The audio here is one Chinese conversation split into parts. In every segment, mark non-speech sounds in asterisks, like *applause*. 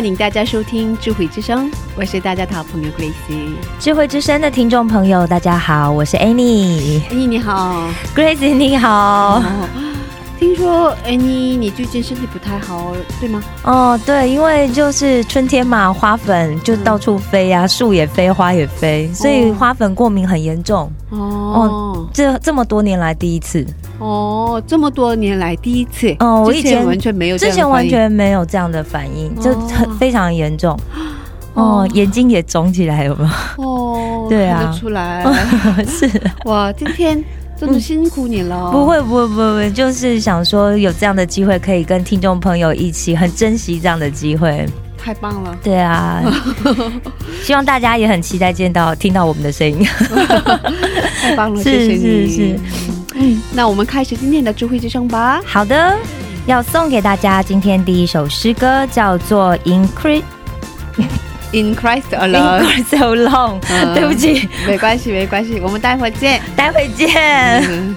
欢迎大家收听智慧之声，我是大家的好朋友 Gracie。智慧之声的听众朋友，大家好，我是 Annie。Annie，你好。Grace，你好。听说 Annie 你最近身体不太好，对吗？哦，对，因为就是春天嘛，花粉就到处飞呀、树也飞，花也飞，所以哦花粉过敏很严重。哦这这么多年来第一次，哦，这么多年来第一次。哦我以前前完全没有这之前完全没有这样的反应，就很哦非常严重。哦哦，眼睛也肿起来，有没哦，*laughs* 对啊出来。*laughs* 是，哇，今天真的辛苦你了。不会，不会，不会，不会，就是想说有这样的机会，可以跟听众朋友一起，很珍惜这样的机会。太棒了。对啊，*laughs* 希望大家也很期待见到、听到我们的声音。太棒了，是谢谢你。是是嗯，那我们开始今天的智慧之声吧。好的，要送给大家今天第一首诗歌，叫做《In Christ *laughs* In Christ alone。Increase So Long》。嗯对不起，没关系，没关系，我们待会儿见。待会见。嗯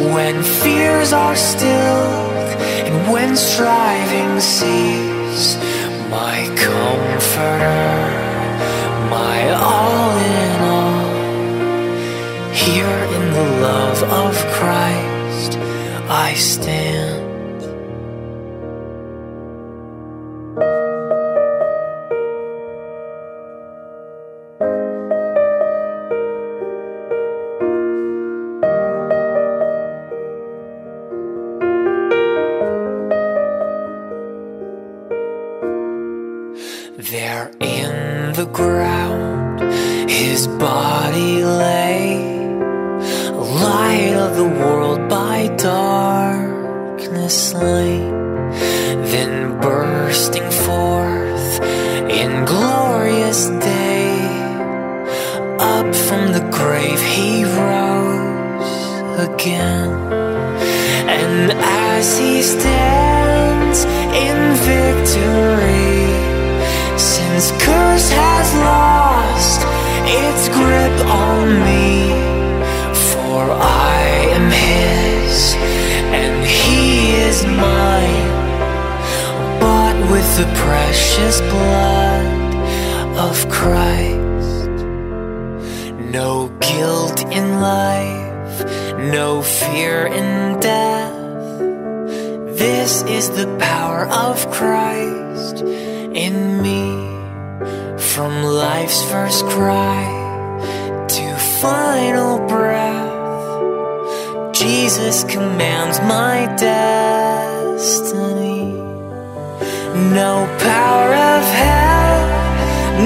when fears are stilled and when striving cease. My comforter, my all in all, here in the love of Christ I stand.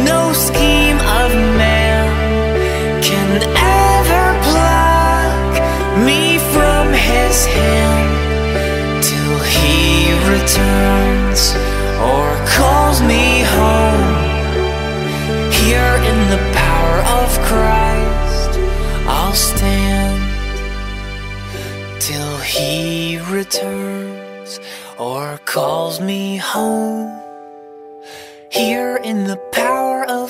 No scheme of man can ever pluck me from his hand till he returns or calls me home, here in the power of Christ, I'll stand till he returns or calls me home. Here in the power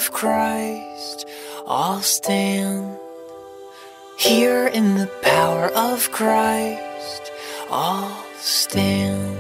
of Christ, I'll stand. Here in the power of Christ, I'll stand.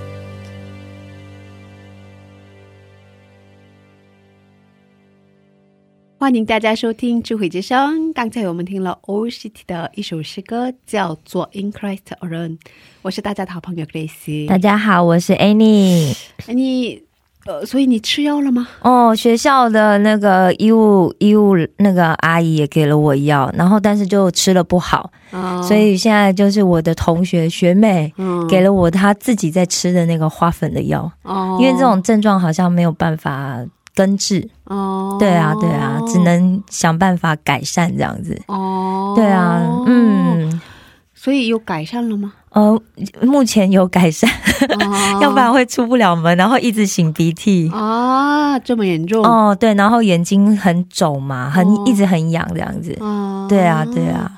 欢迎大家收听智慧之声。刚才我们听了 City 的一首诗歌，叫做《In Christ Alone》。我是大家的好朋友 Grace。大家好，我是 Annie。哎你呃，所以你吃药了吗？哦，学校的那个医务医务那个阿姨也给了我药，然后但是就吃了不好，啊所以现在就是我的同学学妹嗯给了我她自己在吃的那个花粉的药，哦因为这种症状好像没有办法根治。哦，对啊，对啊，只能想办法改善这样子。哦，对啊，，嗯，所以有改善了吗？呃，目前有改善，哦 *laughs* 要不然会出不了门，然后一直擤鼻涕。啊，这么严重哦，对，然后眼睛很肿嘛，很、哦一直很痒这样子。哦对啊，对啊，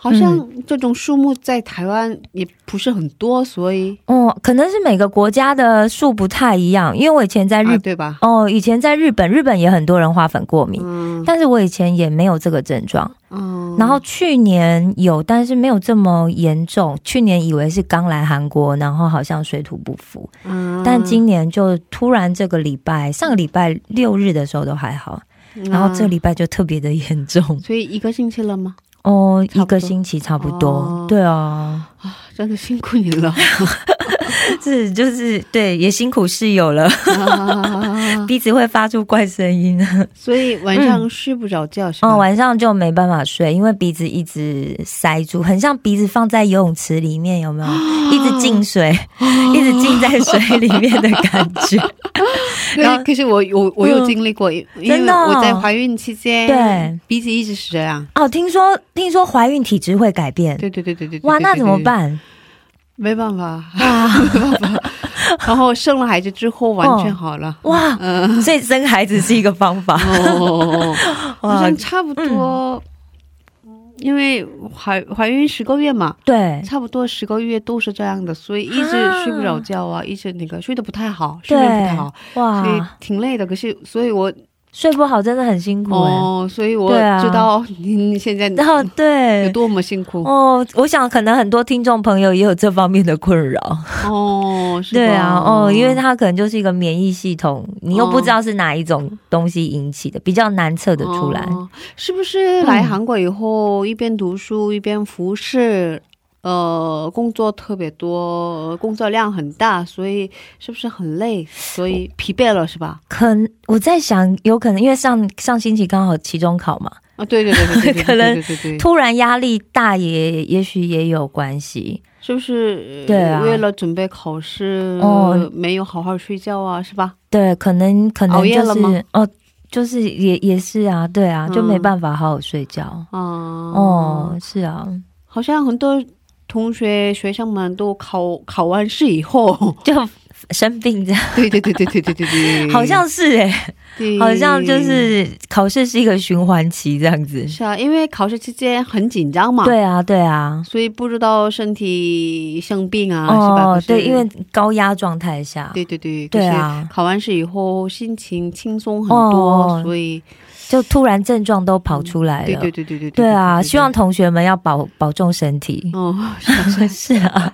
好像这种树木在台湾也不是很多，所以哦，可能是每个国家的树不太一样，因为我以前在日、啊对吧？哦，以前在日本，日本也很多人花粉过敏，嗯但是我以前也没有这个症状。嗯，然后去年有，但是没有这么严重。去年以为是刚来韩国，然后好像水土不服，嗯但今年就突然这个礼拜，上个礼拜六日的时候都还好，然后这里礼拜就特别的严重。所以一个星期了吗？哦，一个星期差不多。哦。对啊，真的辛苦你了，*laughs* 是就是对，也辛苦室友了，啊 *laughs* 鼻子会发出怪声音。*laughs* 所以晚上睡不着觉是吧？哦，晚上就没办法睡，因为鼻子一直塞住，很像鼻子放在游泳池里面，有没有？*gasps* 一直进水，*laughs* 一直浸在水里面的感觉。*laughs* 然后可可是我我我有经历过，因为真的哦我在怀孕期间，对鼻子一直是这样。哦，听说听说怀孕体质会改变，对对对对对，对哇，对那怎么？办？没办法，啊？没办法，哇 *laughs* 然后生了孩子之后完全好了。哇，嗯，所以生孩子是一个方法。哦，*laughs* 好哇像差不多，因为怀怀孕十个月嘛，对差不多十个月都是这样的，所以一直啊睡不着觉啊，一直那个睡得不太好，睡眠不太好，所以，挺累的。可是，所以我睡不好真的很辛苦哎。哦，所以我知道你现在 *laughs* 然后有。多么辛苦哦，我想可能很多听众朋友也有这方面的困扰。哦，是对啊，哦，因为它可能就是一个免疫系统，你又不知道是哪一种东西引起的，比较难测得出来。哦是不是来韩国以后、一边读书一边服侍？呃，工作特别多，工作量很大，所以是不是很累？所以疲惫了是吧？可我在想，有可能因为上上星期刚好期中考嘛，啊，对对对对 *laughs* 可能突然压力大也也许也有关系。是不是？呃对啊为了准备考试，哦没有好好睡觉啊，是吧？对，可能可能熬夜就是了吗哦，就是也也是啊，对啊，就嗯没办法好好睡觉。啊，哦，是啊，好像很多同学学生们都考考完试以后，*laughs* 就生病这样，对对对对对对对对，好像是哎、对。好像就是考试是一个循环期这样子。是啊，因为考试期间很紧张嘛，，对啊，对啊。所以不知道身体生病啊，是吧？可，是？哦对，因为高压状态下，对对对，对啊。就是考完试以后心情轻松很多，哦。所以就突然症状都跑出来了。对对对对对对啊，希望同学们要保保重身体。哦，*laughs* 是啊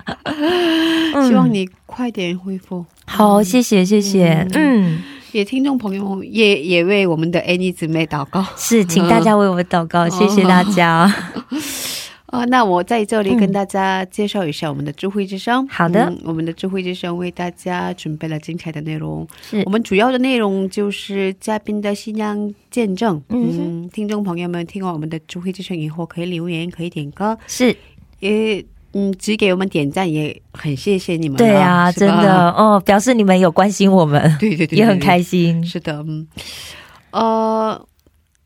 希望你快点恢复。好，谢谢谢谢，嗯，也听众朋友也也为我们的 Annie 姊妹祷告是，请大家为我们祷告，谢谢大家。*laughs* 啊、那我在这里嗯跟大家介绍一下我们的智慧之声。好的嗯我们的智慧之声为大家准备了精彩的内容。是我们主要的内容就是嘉宾的新娘见证。嗯嗯，听众朋友们听完我们的智慧之声以后，可以留言，可以点歌，是，也嗯只给我们点赞，也很谢谢你们了。对啊，真的，哦，表示你们有关心我们，对对对，也很。开心。是的，嗯，呃，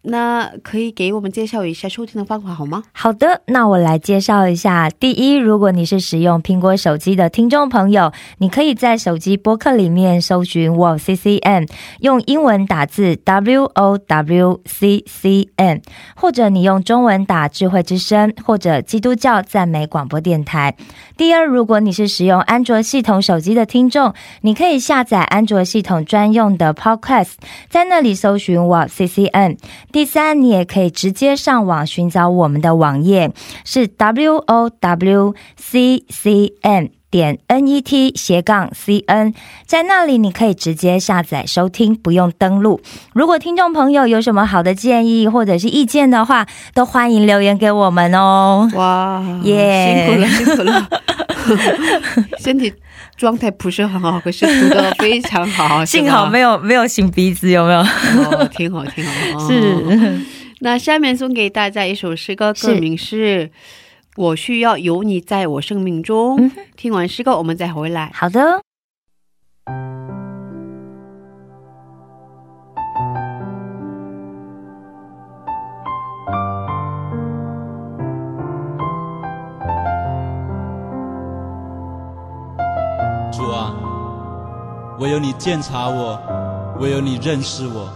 那可以给我们介绍一下收听的方法好吗？好的，那我来介绍一下。第一，如果你是使用苹果手机的听众朋友，你可以在手机播客里面搜寻 w c c n 用英文打字 W O W C C N，或者你用中文打智慧之声或者基督教赞美广播电台。第二，如果你是使用安卓系统手机的听众，你可以下载安卓系统专用的 Podcast，在那里搜寻 w c c n 第三，你也可以直接上网寻找我们的网页，是 w o w c c n 点 n e t 斜杠 c n，在那里你可以直接下载收听，不用登录。如果听众朋友有什么好的建议或者是意见的话，都欢迎留言给我们哦。哇，耶辛苦了，辛苦了，*laughs* 身体状态不是很好，可是读的非常好，*laughs* 幸好没有，没有擤鼻子，有没有？哦，挺好，挺好，*laughs* 哦是。那下面送给大家一首诗歌，歌名是《我需要有你在我生命中》。嗯听完诗歌，我们再回来。好的。唯有你鉴察我，唯有你认识我。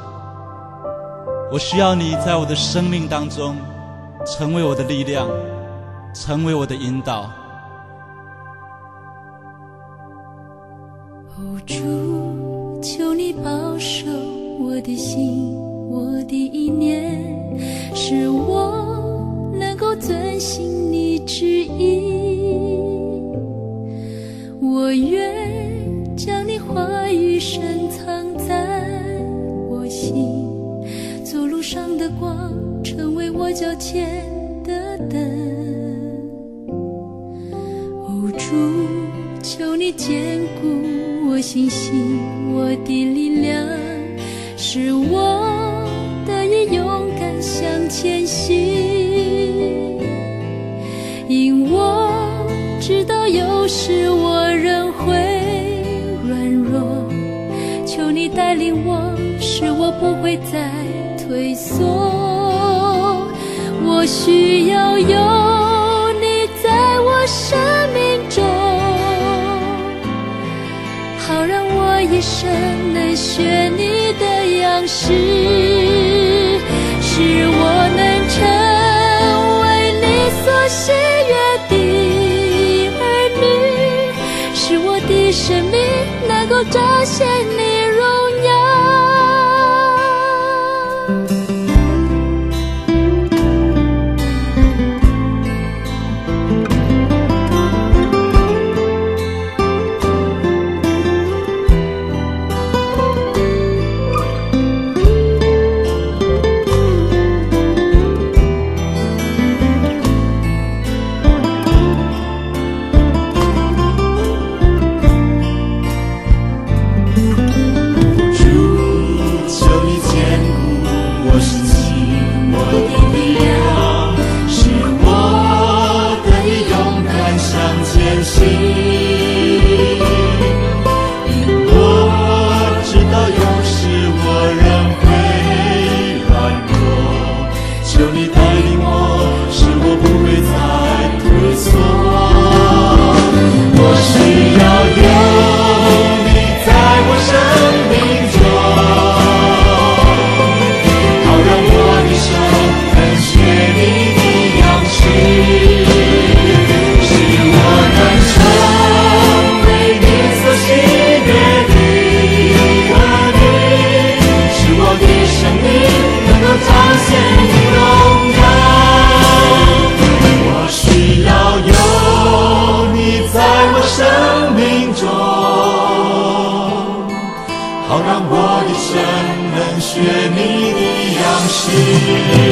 我需要你在我的生命当中，成为我的力量，成为我的引导。主，求你保守我的心，我的意念，使我能够遵行你旨意。我愿将你话语深藏在我心，走路上的光，成为我脚前的灯。哦，主，求你坚固我信心，我的力量，使我得以勇敢向前行。因我知道有时我仍会，带领我，使我不会再退缩。我需要有你在我生命中，好让我一生能学你的样式，使我能成为你所喜悦的儿女，使我的生命能够彰显你式，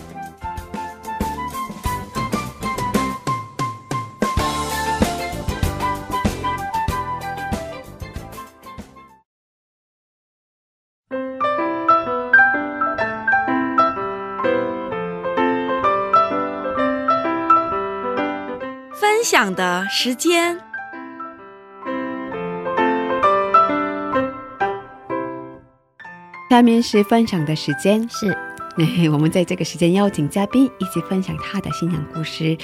分享的时间。下面是分享的时间，是 *laughs* 我们在这个时间邀请嘉宾一起分享他的信仰故事。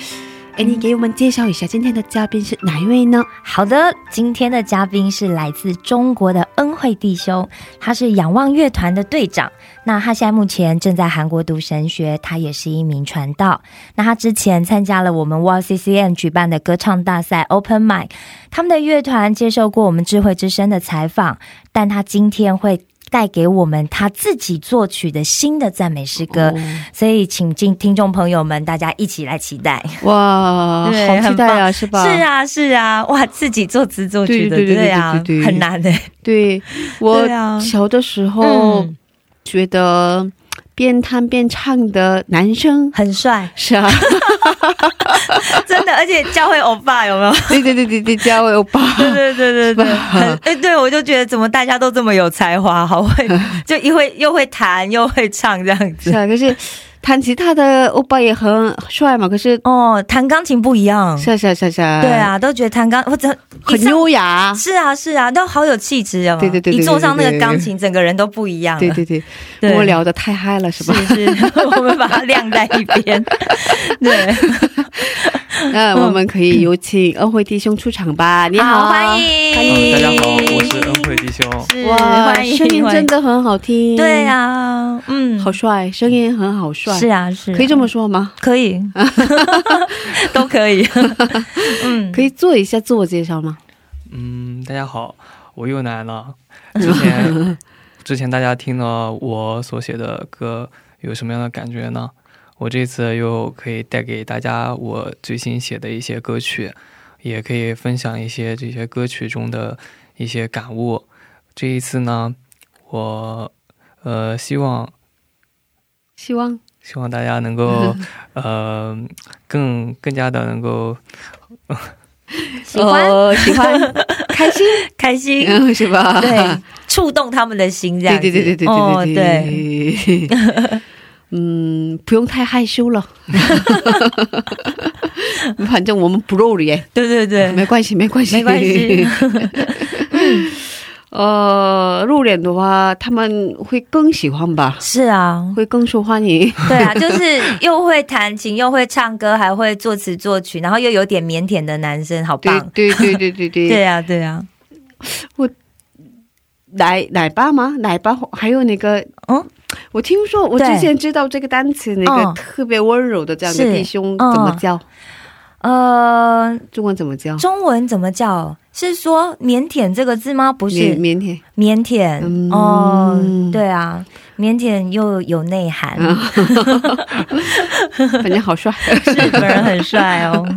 哎，你给我们介绍一下今天的嘉宾是哪一位呢？好的，今天的嘉宾是来自中国的恩惠弟兄，他是仰望乐团的队长。那他现在目前正在韩国读神学，他也是一名传道。那他之前参加了我们 w c c m 举办的歌唱大赛 Open m i c 他们的乐团接受过我们智慧之声的采访，但他今天会。带给我们他自己作曲的新的赞美诗歌，所以请进听众朋友们，大家一起来期待哇！*laughs* 好期待啊，是吧？是啊，是啊，哇！自己作词作曲的，对啊，很难的。对我小的时候觉得。边弹边唱的男生。很帅，是啊，*laughs* 真的，而且教会欧巴有没有？对对对对对，教会欧巴，对对对对对，哎，对我就觉得怎么大家都这么有才华，好会，*laughs* 就一会又会弹又会唱这样子，是啊，可是。弹吉他的欧巴也很帅嘛，可是哦，弹钢琴不一样，是是是是，对啊，都觉得弹钢或者很优雅，是啊是啊，都好有气质啊，对对对，一坐上那个钢琴，整个人都不一样，对对对，我聊的太嗨了是吧？是是，我们把它晾在一边，*laughs* 对。*laughs* 那我们可以有请恩惠弟兄出场吧。你好，欢迎，欢迎，大家好，我是恩惠弟兄。哇，声音真的很好听。对呀，嗯，好帅，声音很好帅。是啊，是，可以这么说吗？可以，*laughs* *laughs* 都可以。嗯，可以做一下自我介绍吗？嗯，大家好，我又来了。之前，之前大家听了我所写的歌，有什么样的感觉呢？我这次又可以带给大家我最新写的一些歌曲，也可以分享一些这些歌曲中的一些感悟。这一次呢，我呃希望希望希望大家能够 *laughs* 呃更更加的能够 *laughs* 喜欢 *laughs* 喜欢开心开心是吧？对，触动他们的心，这样对对对对对对对。嗯，不用太害羞了，*laughs* 反正我们不露脸。对对对，没关系，没关系，没关系。*laughs* 呃，露脸的话，他们会更喜欢吧？是啊，会更受欢迎。对啊，*laughs* 就是又会弹琴，又会唱歌，还会作词作曲，然后又有点腼腆的男生，好棒！对对对对对。对啊，对啊。我奶奶爸吗？奶爸还有那个嗯。我听说，我之前知道这个单词，那个特别温柔的这样的弟兄怎么叫？呃，中文怎么叫？中文怎么叫？是说“腼腆”这个字吗？不是，腼腆，腼腆。哦，对啊，腼腆又有内涵，*laughs* 反正好帅，是本人很帅哦。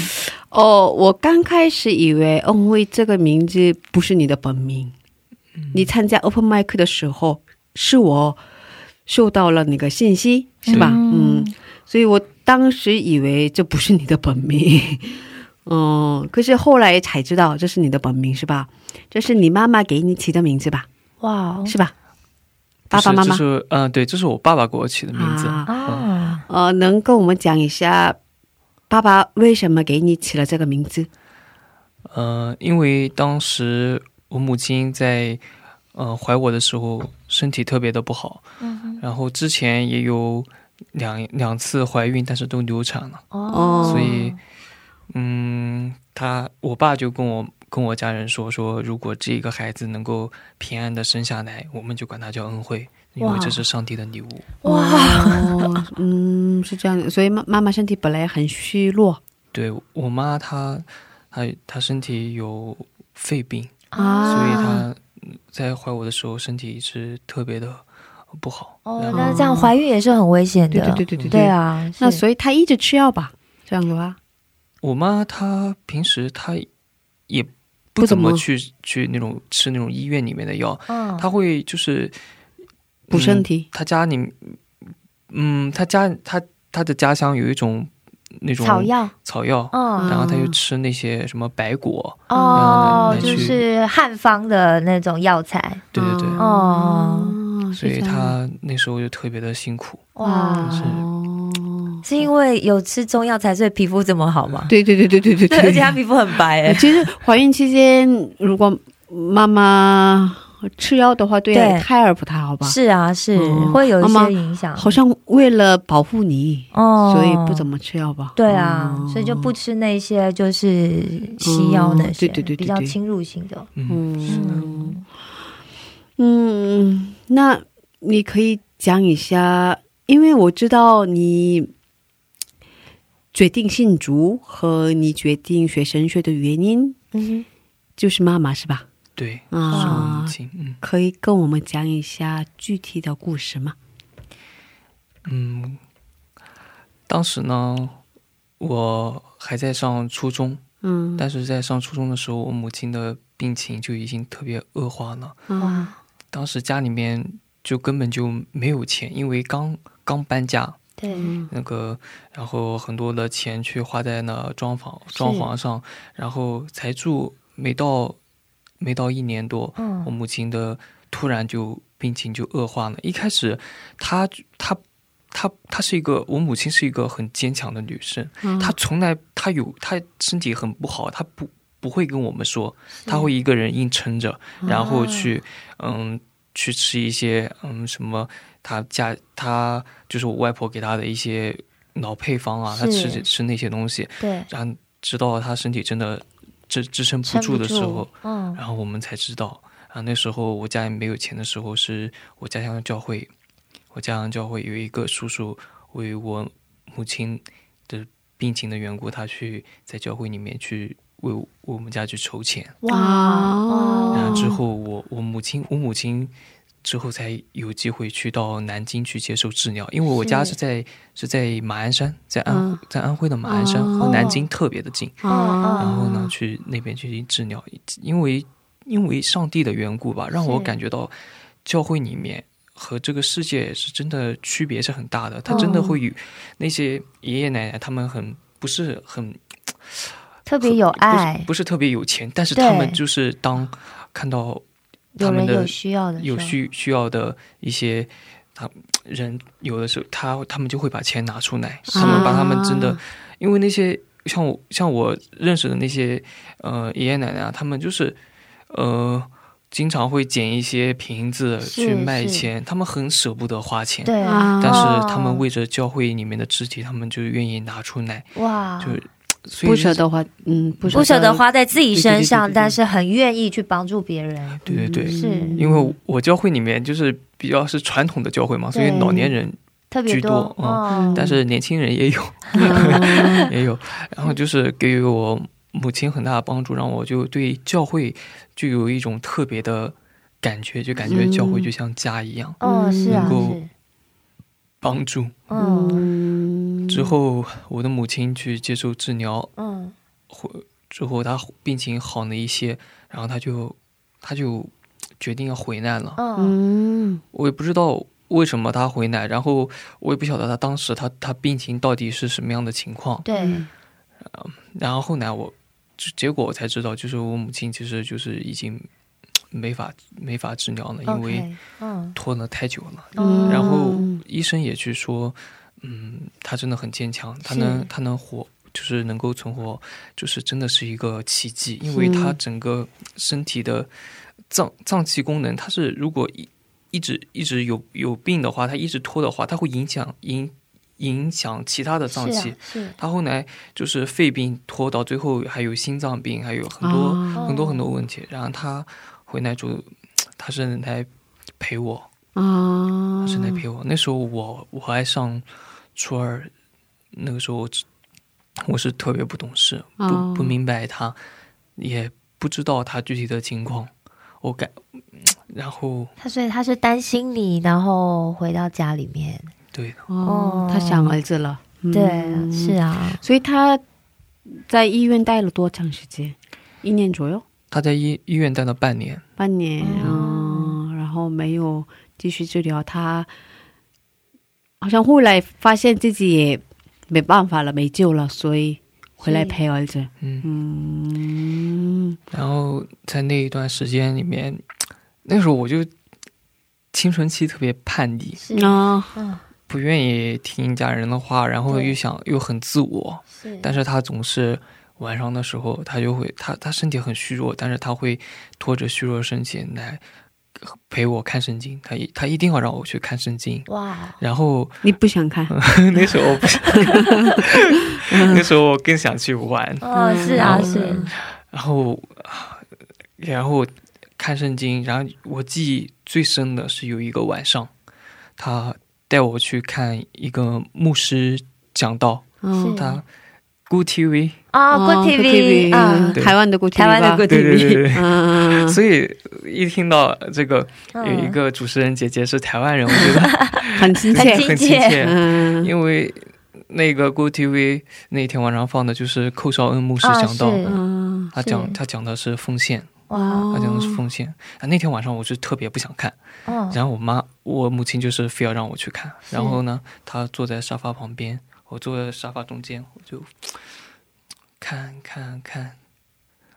*laughs* 哦，我刚开始以为“恩惠”这个名字不是你的本名。你参加 Open Mic 的时候，是我。收到了那个信息是吧？嗯，所以我当时以为这不是你的本名，*laughs* 嗯，可是后来才知道这是你的本名是吧？这是你妈妈给你起的名字吧？哇，是吧？爸爸妈妈嗯、对，这是我爸爸给我起的名字。啊啊，呃，能跟我们讲一下爸爸为什么给你起了这个名字？呃，因为当时我母亲在呃怀我的时候身体特别的不好，嗯然后之前也有两两次怀孕，但是都流产了，哦。所以嗯，他我爸就跟我跟我家人说说，如果这个孩子能够平安的生下来，我们就管他叫恩惠，因为这是上帝的礼物。哇，哦，嗯，是这样的，所以妈妈妈身体本来很虚弱。对我妈她她她身体有肺病，啊，所以她嗯在怀我的时候身体一直特别的不好。哦，那这样怀孕也是很危险的，对对对对对对，啊，那所以她一直吃药吧？这样的话，我妈她平时她也不怎么不怎么去去那种吃那种医院里面的药，嗯，她会就是补身体。她家里，嗯，她家她她的家乡有一种那种草药，草药，嗯，然后他就吃那些什么白果，哦，就是汉方的那种药材，对对对，哦，所以是这样。她那时候就特别的辛苦。哇，是。哦，是因为有吃中药材，所以皮肤这么好吗？*laughs* 对对对对对对对，而且他皮肤很白其实怀孕期间，如果妈妈吃药的话，对对。胎儿不太好吧？是啊，是嗯。会有一些影响，好像为了保护你，哦，所以不怎么吃药吧？对啊，嗯所以就不吃那些就是西药那些，嗯对对对对对比较侵入性的。嗯，嗯。嗯，那你可以讲一下，因为我知道你决定信主和你决定学神学的原因嗯就是妈妈是吧？对，是我啊母，亲。嗯可以跟我们讲一下具体的故事吗？嗯，当时呢，我还在上初中，嗯，但是在上初中的时候，我母亲的病情就已经特别恶化了。哼，哇，当时家里面就根本就没有钱，因为刚刚搬家，对，嗯那个，然后很多的钱去花在那装潢装潢上，然后才住没到没到一年多，我嗯，母亲的突然就病情就恶化了。一开始，她她她她是一个我母亲是一个很坚强的女生，嗯。她从来她有她身体很不好，她不不会跟我们说，她会一个人硬撑着，然后去嗯去吃一些嗯什么她家她就是我外婆给她的一些老配方啊，她是吃吃那些东西，对，然后直到她身体真的支支撑不住的时候。，嗯，然后我们才知道，啊，那时候我家里没有钱的时候，是我家乡的教会，我家乡教会有一个叔叔为我母亲的病情的缘故，他去在教会里面去为我我们家去筹钱，哇，哦然后之后我我母亲我母亲之后才有机会去到南京去接受治疗，因为我家是。是在是在马鞍山，在安、嗯在安徽的马鞍山、哦和南京特别的近，啊然后呢，去那边进行治疗，因为因为上帝的缘故吧，让我感觉到教会里面和这个世界是真的区别是很大的。他真的会与那些爷爷奶奶，他们很不是很特别有爱，不是特别有钱，但是他们就是当看到有人有需要的，有需需要的一些他人，有的时候他他们就会把钱拿出来，他们把他们真的，啊因为那些像我像我认识的那些呃爷爷奶奶啊，他们就是呃经常会捡一些瓶子去卖钱，他们很舍不得花钱。对，啊。但是哦他们为着教会里面的肢体，他们就愿意拿出来，哇，就所以不舍得花，嗯，不不舍得花在自己身对对对上，对对但是很愿意去帮助别人，对对。对，是。因为我教会里面就是比较是传统的教会嘛，所以老年人特别居多嗯哦，但是年轻人也有，*laughs* 也有，然后就是给予我母亲很大的帮助，让我就对教会就有一种特别的感觉，就感觉教会就像家一样，哦，是啊，能够，帮助。嗯嗯之后我的母亲去接受治疗，嗯，回之后她病情好了一些，然后她就她就决定要回来了。嗯，嗯我也不知道为什么她回来，然后我也不晓得她当时她她病情到底是什么样的情况。对，然后后来我，就结果我才知道，就是我母亲其实就是已经没法没法治疗了，因为嗯拖了太久了。嗯然后医生也去说，嗯，他真的很坚强，他能他能活，就是能够存活，就是真的是一个奇迹，因为他整个身体的脏脏器功能，它是如果一一直一直有有病的话，他一直拖的话，它会影响影影响其他的脏器。他后来就是肺病拖到最后，还有心脏病，还有很多、啊很多很多问题。然后他回来就，*tsk* 他是来陪我，啊他是来陪我。那时候我我还上初二，那个时候我我是特别不懂事，哦。不不明白他，也不知道他具体的情况。我感，然后他所以他是担心你，然后回到家里面，对。的，哦，他想儿子了，嗯对，是啊，所以他在医院待了多长时间？一年左右，他在医医院待了半年。半年，哦嗯，然后没有继续治疗，他好像后来发现自己也没办法了，没救了，所以回来陪儿子。嗯，嗯，然后在那一段时间里面，那时候我就青春期特别叛逆，是。啊，嗯不愿意听家人的话，然后又想又很自我，是，但是他总是晚上的时候，他就会他他身体很虚弱，但是他会拖着虚弱身体来陪我看圣经，他一他一定要让我去看圣经，哇，然后你不想看？*laughs* 那时候我不想，*laughs* 那时候我更想去玩，哦，是啊嗯是，然后然后看圣经，然后我记忆最深的是有一个晚上，他带我去看一个牧师讲道，嗯，他 Good TV，啊，Good 哦 TV 啊，台湾的 Good TV，台湾的吧 Good 对对对 TV，对对，嗯，*laughs* 所以一听到这个有一嗯个主持人姐姐是台湾人，我觉得 *laughs* 很亲切，很亲亲切。因为那个 Good TV 那天晚上放的就是寇绍恩牧师啊讲道，是。嗯，他讲他讲的是奉献，哇，他讲的是奉献。啊，那天晚上我就特别不想看，嗯，然后我妈我母亲就是非要让我去看，然后呢，她坐在沙发旁边，我坐在沙发中间，我就看看看，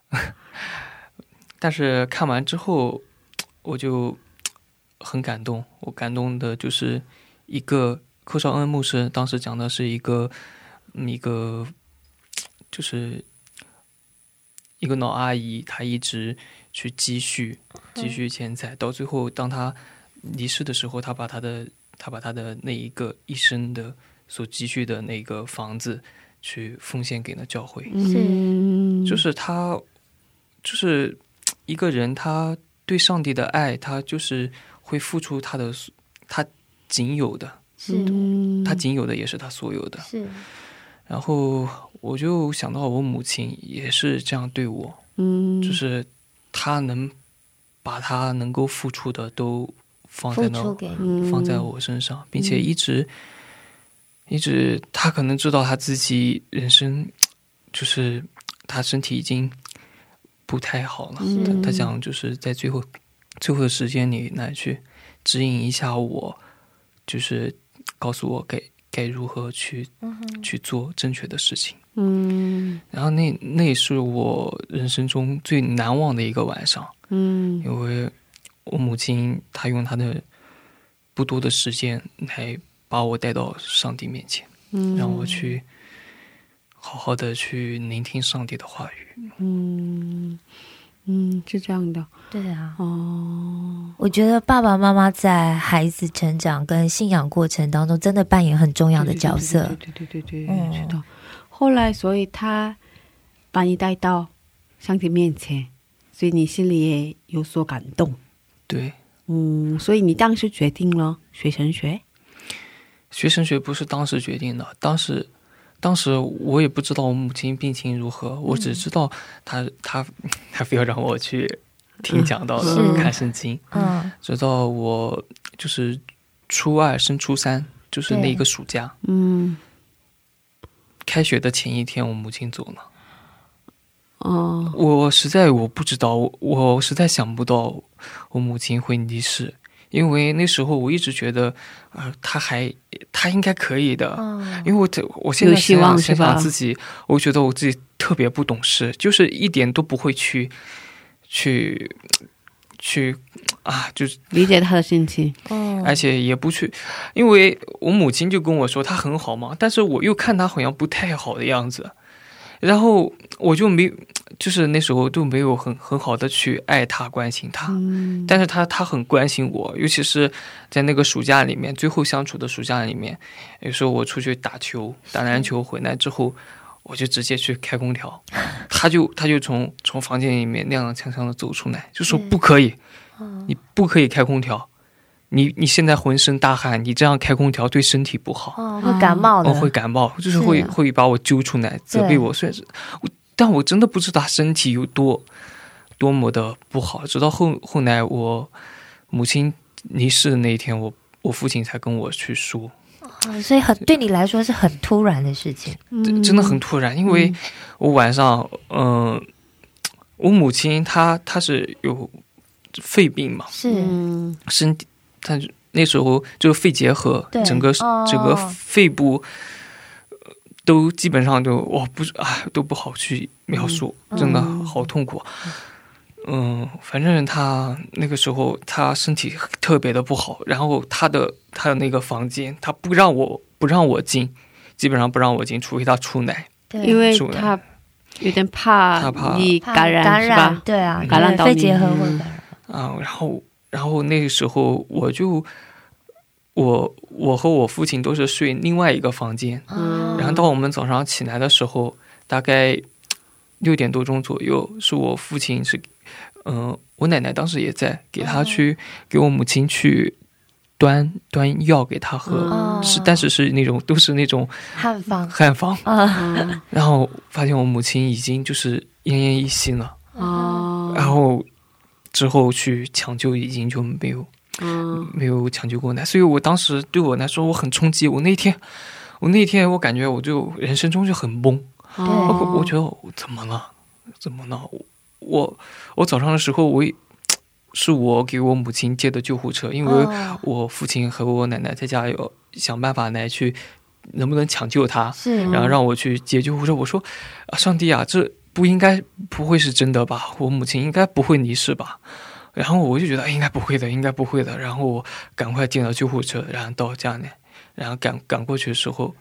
*laughs* 但是看完之后，我就很感动。我感动的就是一个寇绍恩牧师当时讲的是一个嗯一个就是一个老阿姨，她一直去积蓄积蓄钱财，到最后当她离世的时候，她把她的她把她的那一个一生的所积蓄的那个房子去奉献给了教会。嗯，就是他，就是一个人，他对上帝的爱，他就是会付出他的他仅有的，他仅有的也是他所有的。是，然后我就想到我母亲也是这样对我，嗯，就是他能把他能够付出的都放在那放在我身上，并且一直、一直，他可能知道他自己人生就是他身体已经不太好了，嗯他他想就是在最后最后的时间里来去指引一下我，就是告诉我该该如何去嗯，去做正确的事情。嗯然后那那也是我人生中最难忘的一个晚上。嗯因为我母亲她用她的不多的时间来把我带到上帝面前，嗯，让我去好好的去聆听上帝的话语。嗯嗯是这样的对啊。哦，我觉得爸爸妈妈在孩子成长跟信仰过程当中，真的扮演很重要的角色。对对对对对嗯对，知道。后来，所以他把你带到上帝面前，所以你心里也有所感动。对，嗯，所以你当时决定了学神学。学神学不是当时决定的，当时。当时我也不知道我母亲病情如何，我只知道她她她非要让我去听讲道、是看圣经。嗯直到我就是初二升初三，就是那个暑假，嗯开学的前一天，我母亲走了。哦我实在我不知道，我我实在想不到我母亲会离世，因为那时候我一直觉得，呃，他还他应该可以的，嗯。因为我这我现在希想想想望是吧？想自己，我觉得我自己特别不懂事，就是一点都不会去去去啊，就是理解他的心情。哦。而且也不去，因为我母亲就跟我说她很好嘛，但是我又看她好像不太好的样子，然后我就没，就是那时候都没有很很好的去爱他、关心他，嗯，但是他他很关心我，尤其是在那个暑假里面，最后相处的暑假里面，有时候我出去打球、打篮球回来之后。我就直接去开空调，他就他就从从房间里面踉踉跄跄的走出来，就说嗯不可以，哦你不可以开空调，你你现在浑身大汗，你这样开空调对身体不好，哦，会感冒的，哦，会感冒，就是会会把我揪出来责备我。虽然是我，但我真的不知道身体有多多么的不好。直到后后来我母亲离世的那一天，我我父亲才跟我去说，哦所以很对你来说是很突然的事情。真真的很突然，因为我晚上，嗯、我母亲她她是有肺病嘛，是，嗯。身体，她就那时候就肺结核，整个、哦整个肺部呃都基本上就我不是啊都不好去描述，真的嗯好痛苦。嗯，反正他那个时候他身体特别的不好，然后他的他的那个房间，他不让我不让我进，基本上不让我进，除非他出来。对，因为他有点怕他怕你怕感染感染？对啊，感染到肺结核会感染。啊，然后然后那个时候我就我我和我父亲都是睡另外一个房间，嗯然后到我们早上起来的时候，大概六点多钟左右，是我父亲是，嗯、我奶奶当时也在，给他去、给我母亲去端端药给他喝，哦是但是是那种都是那种汉方汉方，然后发现我母亲已经就是奄奄一息了，哦，然后之后去抢救已经就没有嗯没有抢救过来，所以我当时对我来说我很冲击。我那天，我那天我感觉我就人生中就很懵，哦我我觉得我怎么了？怎么了？我我早上的时候我也是我给我母亲借的救护车，因为哦我父亲和我奶奶在家有想办法来去能不能抢救他，是然后让我去接救护车。我说啊，上帝啊，这不应该不会是真的吧？我母亲应该不会离世吧？然后我就觉得哎应该不会的，应该不会的。然后我赶快进了救护车，然后到家里，然后赶赶过去的时候，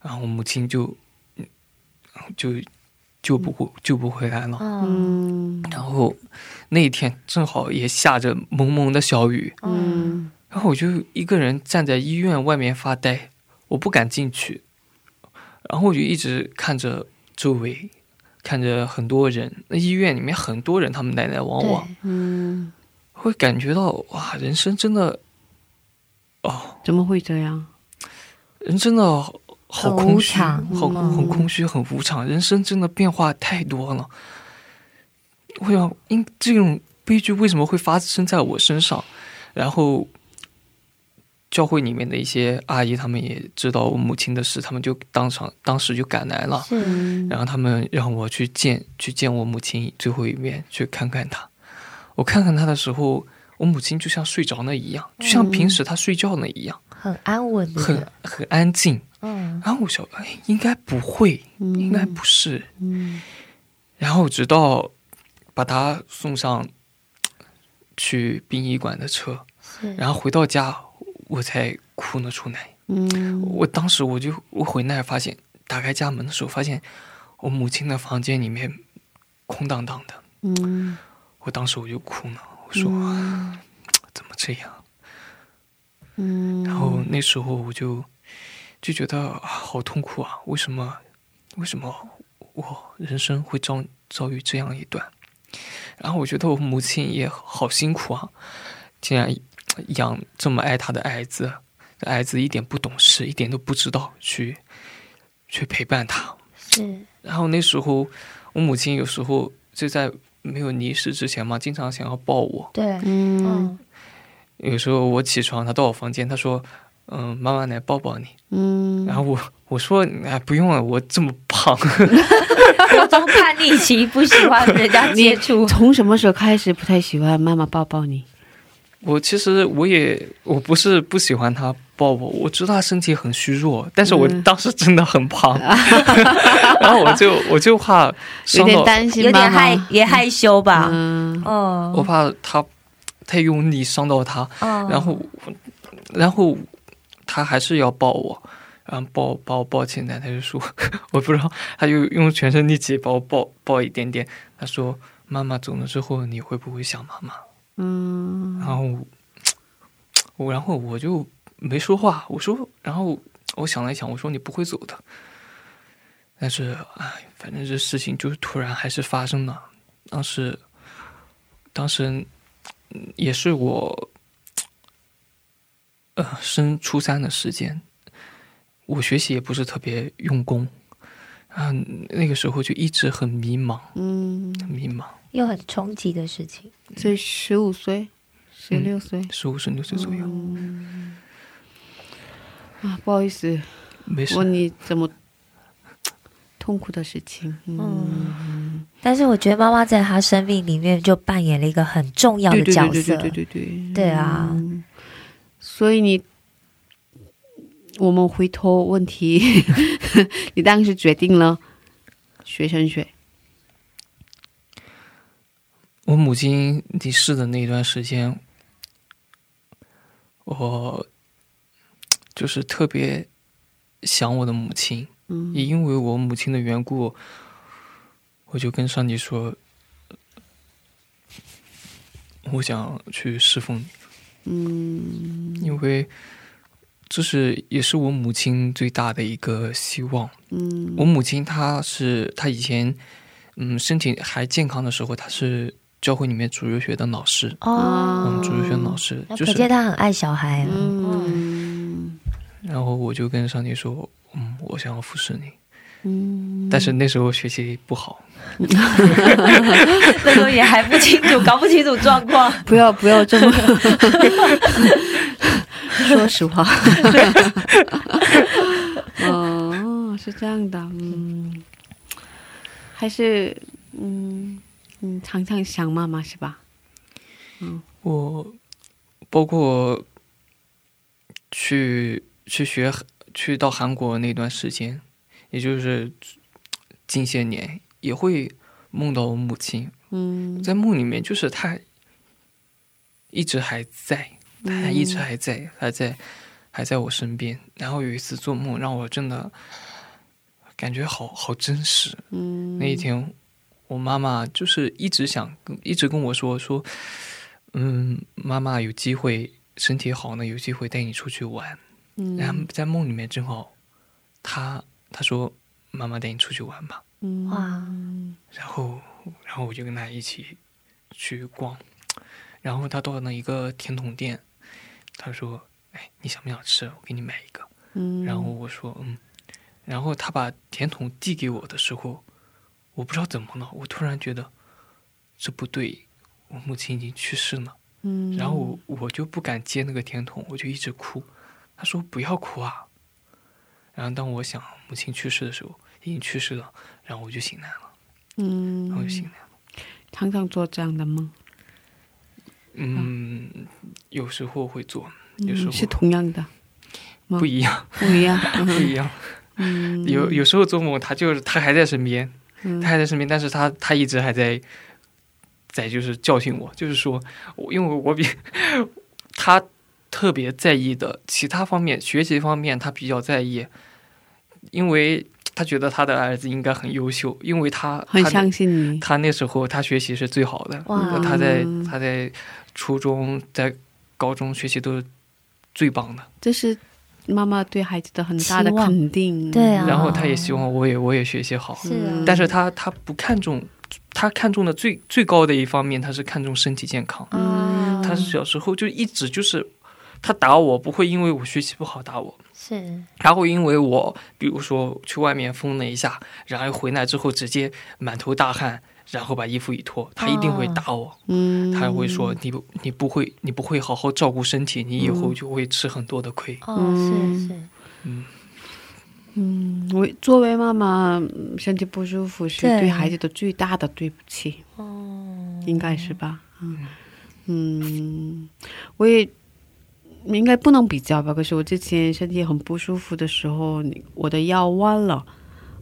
然后我母亲就嗯就救不回救不回来了。嗯嗯然后那一天正好也下着蒙蒙的小雨，嗯然后我就一个人站在医院外面发呆，我不敢进去，然后我就一直看着周围，看着很多人，那医院里面很多人，他们来来往往，嗯，会感觉到哇，人生真的，哦，怎么会这样？人真的好空虚，好嗯很空虚，很无常，人生真的变化太多了。我想，因这种悲剧为什么会发生在我身上？然后，教会里面的一些阿姨，他们也知道我母亲的事，他们就当场当时就赶来了，嗯然后他们让我去见去见我母亲最后一面，去看看她。我看看她的时候，我母亲就像睡着了一样，就像平时她睡觉那一样，很安稳的，很很安静。嗯。然后我想，哎，应该不会，应该不是。嗯。然后直到把她送上去殡仪馆的车，然后回到家，我才哭了出来。嗯我当时我就我回来发现，打开家门的时候，发现我母亲的房间里面空荡荡的。嗯我当时我就哭了，我说、嗯怎么这样？嗯，然后那时候我就就觉得、啊、好痛苦啊！为什么？为什么我人生会遭遭遇这样一段？然后我觉得我母亲也好辛苦啊，竟然养这么爱他的儿子，这儿子一点不懂事，一点都不知道去去陪伴他。是然后那时候我母亲有时候就在没有离世之前嘛，经常想要抱我。对，嗯嗯有时候我起床，他到我房间，他说：“嗯，妈妈来抱抱你。”嗯，然后我我说哎不用了，我这么胖，*laughs* 有种叛逆期，不喜欢人家接触，从什么时候开始不太喜欢妈妈抱抱你？我其实我也我不是不喜欢他抱我，我知道他身体很虚弱，但是我嗯当时真的很胖，*laughs* 然后我就我就怕有，点担心有点害也害羞吧？嗯哦，我怕他太用力伤到他，哦然后然后他还是要抱我，然后抱把我抱起来，他就说 *laughs* 我不知道，他就用全身力气把我抱抱一点点，他说妈妈走了之后你会不会想妈妈？嗯然后我然后我就没说话，我说，然后我想了一想，我说你不会走的。但是，哎，反正这事情就是突然还是发生了。当时，当时也是我，呃，升初三的时间，我学习也不是特别用功，啊，那个时候就一直很迷茫，嗯，很迷茫。又很冲击的事情。所以十五岁、十六岁十五、十六岁左右，啊，不好意思，没事。问你怎么痛苦的事情。嗯，但是我觉得妈妈在她生命里面就扮演了一个很重要的对对角色。对对对对对对对啊，嗯所以你，我们回头问题，*laughs* 你当时决定了学升学。我母亲离世的那段时间，我就是特别想我的母亲，嗯。也因为我母亲的缘故，我就跟上帝说，我想去侍奉你，嗯。因为这是也是我母亲最大的一个希望。嗯我母亲她是她以前嗯身体还健康的时候，她是教会里面主日学的老师，哦，嗯，主日学老师就是见她很爱小孩。嗯然后我就跟上帝说，嗯，我想要服侍你。嗯，但是那时候学习不好，*laughs* 那时候也还不清楚，搞不清楚状况。不要不要这么，*laughs* 说实话。*laughs* 哦，是这样的，嗯，还是嗯嗯，常常想妈妈是吧？嗯。我包括去去学去到韩国那段时间，也就是近些年，也会梦到我母亲，嗯。在梦里面就是她一直还在，她还一直还在，还在还在我身边。然后有一次做梦，让我真的感觉好好真实。嗯，那一天，我妈妈就是一直想一直跟我说说，嗯，妈妈有机会身体好呢，有机会带你出去玩。嗯然后在梦里面正好，她她说妈妈带你出去玩吧。嗯哇，然后然后我就跟她一起去逛，然后他到了一个甜筒店，她说：“哎，你想不想吃？我给你买一个。”嗯，然后我说嗯，然后他把甜筒递给我的时候，我不知道怎么了，我突然觉得这不对，我母亲已经去世了，嗯，然后我我就不敢接那个甜筒，我就一直哭。他说不要哭啊。然后当我想母亲去世的时候，已经去世了，然后我就醒来了，嗯，然后就醒来了。常常做这样的梦，嗯，有时候会做，有时候。嗯是同样的，不一样，不一样，*laughs* 不一样。嗯，有有时候做梦，他就是他还在身边，嗯。他还在身边，但是他他一直还在在就是教训我，就是说我因为我比 *laughs* 他特别在意的其他方面，学习方面他比较在意，因为他觉得他的儿子应该很优秀，因为他他很相信你，他那时候他学习是最好的，哇。他在嗯他在初中在高中学习都是最棒的，这是妈妈对孩子的很大的肯定，对啊。然后她也希望我也我也学习好，是啊，但是她她不看重，她看重的最最高的一方面，她是看重身体健康。啊，他是小时候就一直就是，他打我不会因为我学习不好打我，是。他会因为我比如说去外面疯了一下，然后回来之后直接满头大汗，然后把衣服一脱，他一定会打我。嗯，他会说你不你不会你不会好好照顾身体，你以后就会吃很多的亏。哦，嗯是是，嗯，嗯，我作为妈妈，嗯身体不舒服是对对孩子的最大的对不起，哦，应该是吧？嗯嗯，我也应该不能比较吧。可是我之前身体很不舒服的时候，我的腰弯了，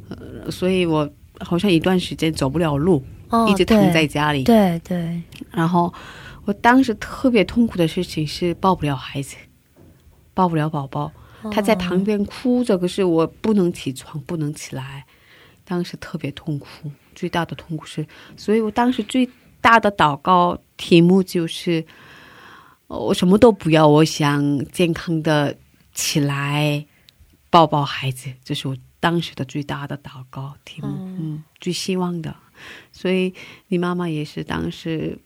呃，所以我好像一段时间走不了路，哦一直躺在家里。对对，然后我当时特别痛苦的事情是抱不了孩子，抱不了宝宝，他在旁边哭着，可是我不能起床，不能起来，当时特别痛苦。最大的痛苦是，所以我当时最大的祷告题目就是，呃我什么都不要，我想健康的起来，抱抱孩子，这是我当时的最大的祷告题目，嗯最希望的。所以你妈妈也是当时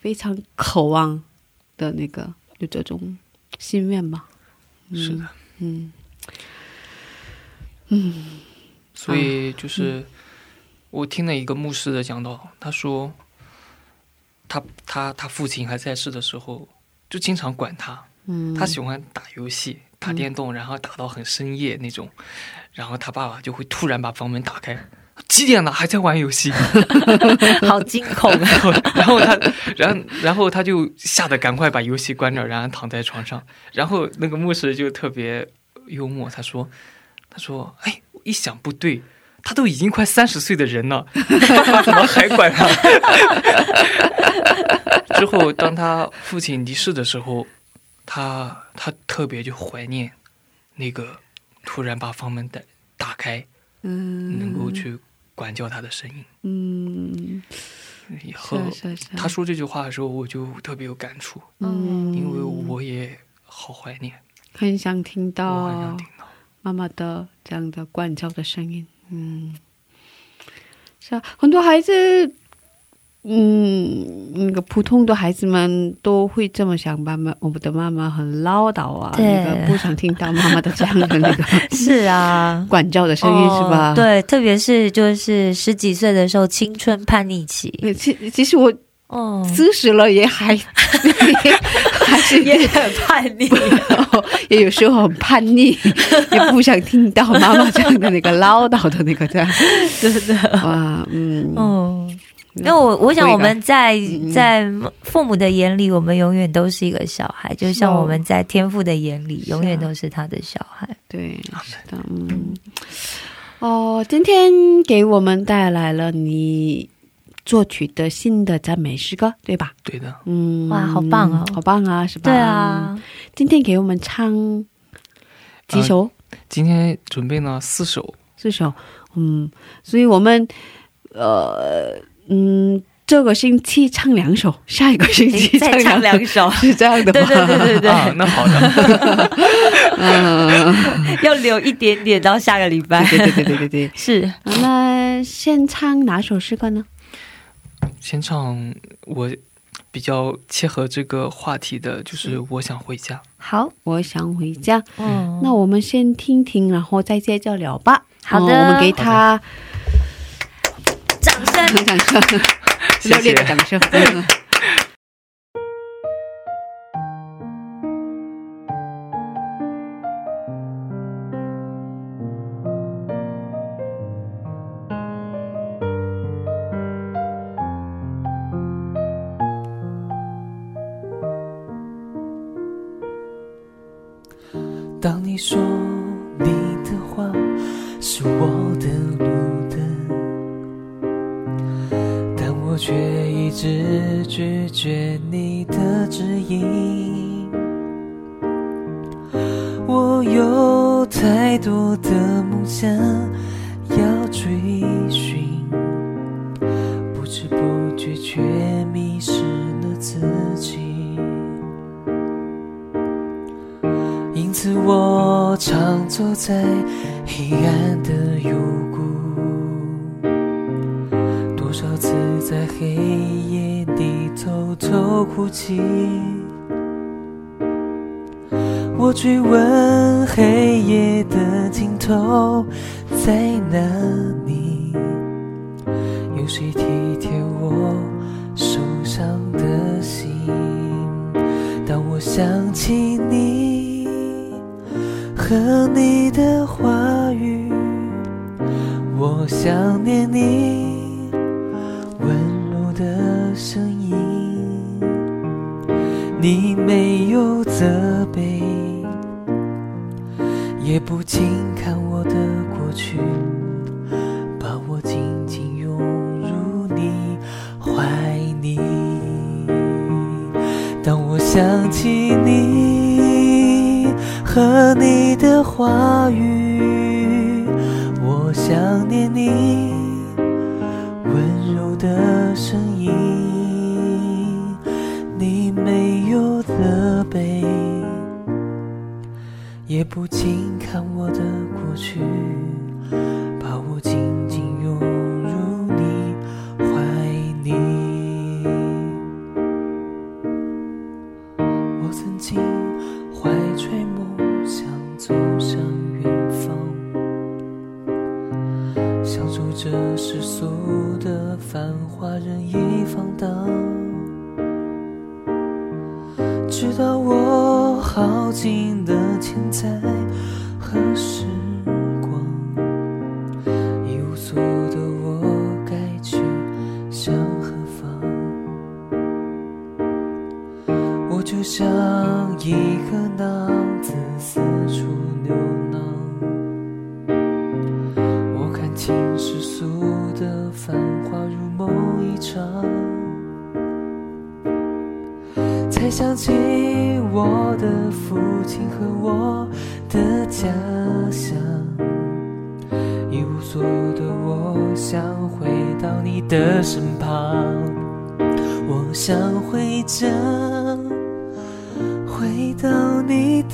非常渴望的那个有这种心愿吧？嗯、是的，嗯嗯。所以就是我听了一个牧师的讲道，他说他他他父亲还在世的时候，就经常管他，嗯，他喜欢打游戏、打电动，然后打到很深夜那种，然后他爸爸就会突然把房门打开。几点了还在玩游戏？*laughs* 好惊恐啊！*laughs* 然后，他，然后，然后他就吓得赶快把游戏关掉，然后躺在床上。然后那个牧师就特别幽默，他说：“他说，哎，一想不对，他都已经快三十岁的人了，*laughs* 爸爸怎么还管他？”之后，当他父亲离世的时候，他他特别就怀念那个突然把房门打打开，嗯，能够去管教他的声音。嗯，以后他说这句话的时候，我就特别有感触，嗯，因为我也好怀念，很想听到很想到听到。妈妈的这样的管教的声音。嗯，是啊，很多孩子，嗯，那个普通的孩子们都会这么想，妈妈，我们的妈妈很唠叨啊，对那个不想听到妈妈的这样的那个 *laughs* 是啊，管教的声音，是吧？哦。对，特别是就是十几岁的时候，青春叛逆期。其其实我哦，四十了也还还 *laughs* 是也很叛逆。*laughs* 也有时候很叛逆，也不想听到妈妈这样的那个唠叨的那个这样，真的。哇，嗯，哦，那我我想我们在嗯在父母的眼里，我们永远都是一个小孩，就像我们在天父的眼里，永远都是他的小孩。对，是的，嗯，哦，今天给我们带来了你作曲的新的赞美诗歌，对吧？对的，嗯，哇好棒哦。好棒啊，是吧？对啊，今天给我们唱几首？今天准备了四首，四首，嗯，所以我们呃嗯，这个星期唱两首，下一个星期再唱两两首，是这样的吗？对对对对对，啊，那好的，嗯，*laughs* 要留一点点到下个礼拜。对对对对对对。*laughs* 是那先唱哪首诗歌呢？先唱我比较切合这个话题的，就是我想回家。好，我想回家。嗯，那我们先听听，然后再接着聊吧。好的哦我们给他掌声。掌声，热烈的掌声。嗯当你说你的话是我直拒绝你的指引。我有太多的梦想要追寻，不知不觉却迷失了自己。因此，我常坐在黑暗的幽在黑夜里偷偷哭泣。我追问黑夜的尽头在哪里？有谁体贴我受伤的心？当我想起你和你的话语，我想念你你没有责备，也不轻看我的过去，把我紧紧拥入你怀里。当我想起你和你的话语，我想念你温柔的也不禁看我的过去，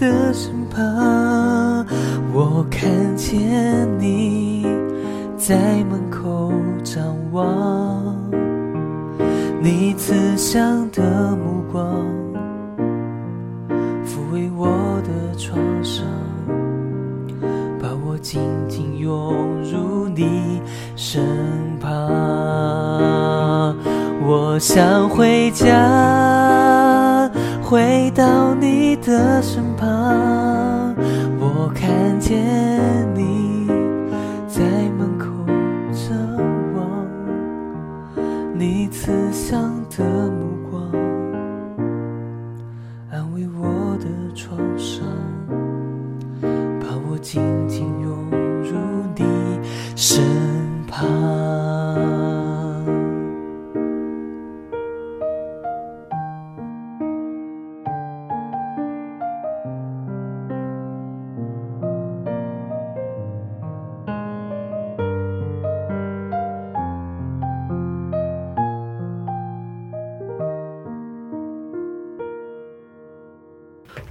的身旁，我看见你在门口张望。你慈祥的目光抚慰我的创伤，把我紧紧拥入你身旁。我想回家，回到的身旁。我看见你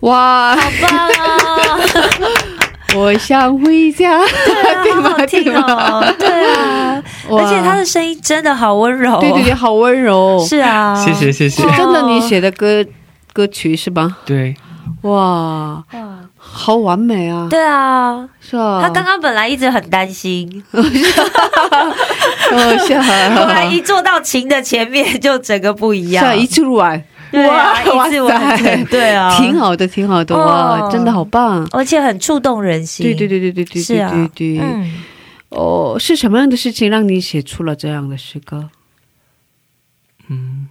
哇，好棒啊！*laughs* 我想回家，对吗？好听对吗？哦，对啊，*laughs* 而且他的声音真的好温柔，对对对，好温柔，是啊，谢谢谢谢，真的你写的歌歌曲是吧？对，哇，哇，好完美啊！对啊，是啊，他刚刚本来一直很担心，*laughs* 哦是后来啊，一坐到琴的前面，就整个不一样。是啊，，一次录完，对啊，哇一次完哇塞成，对啊，挺，好的，挺好的，哇，哦真的好棒！而且很触动人心，对对对对对对对是啊。对对，嗯，哦，是什么样的事情让你写出了这样的诗歌？嗯，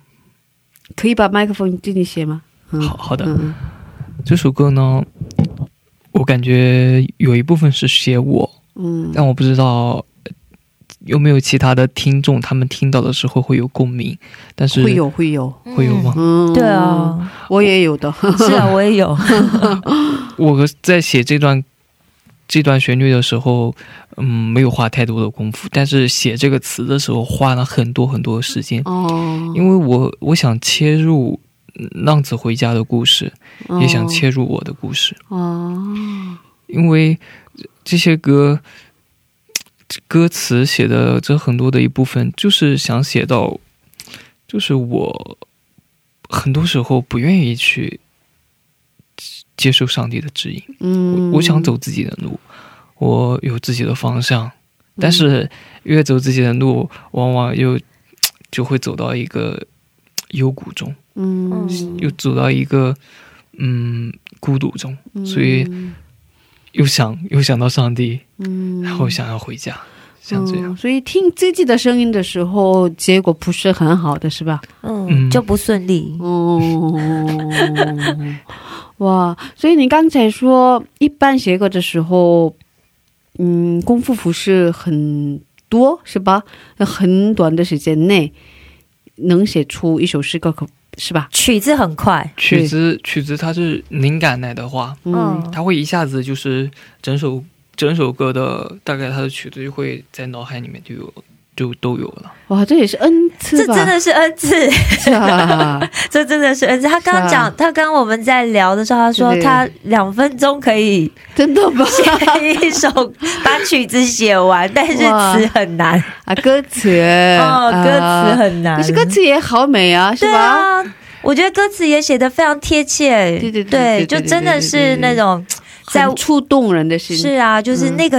可以把麦克风近一些吗？嗯好好的。嗯这首歌呢，我感觉有一部分是写我，嗯。但我不知道呃有没有其他的听众，他们听到的时候会有共鸣，但是会有会有，会有吗？嗯，对，啊，我也有的，是啊，*laughs* 我也有，*laughs* 我在写这段这段旋律的时候，嗯，没有花太多的功夫，但是写这个词的时候花了很多很多时间，哦，因为我我想切入嗯浪子回家的故事，也想切入我的故事，哦，因为这些歌歌词写的这很多的一部分，就是想写到，就是我很多时候不愿意去接受上帝的指引，嗯，我想走自己的路，我有自己的方向，但是越走自己的路，往往又就会走到一个幽谷中，嗯，又走到一个嗯孤独中，嗯所以又想又想到上帝，嗯，然后想要回家，像这样。嗯所以听自己的声音的时候，结果不是很好的，是吧？嗯，嗯就不顺利，哦，哇！所以你刚才说，一般写歌的时候，嗯，功夫不是很多，是吧？很短的时间内能写出一首诗歌，可是吧？曲子很快，曲子曲子它是灵感来的话，嗯它会一下子就是整首整首歌的大概它的曲子就会在脑海里面就有就都有了。哇，这也是恩赐？这真的是恩赐，是啊，*laughs* 这真的是恩赐。他刚刚是讲，他刚刚我们在聊的时候，他说他两分钟可以真的吗？写一首，把曲子写完，但是词很难啊，歌词哦，歌词很难。可是歌词也好美啊，是对吧？啊，我觉得歌词也写的非常贴切，对对对对对就真的是那种在触动人的心。是啊，就是那个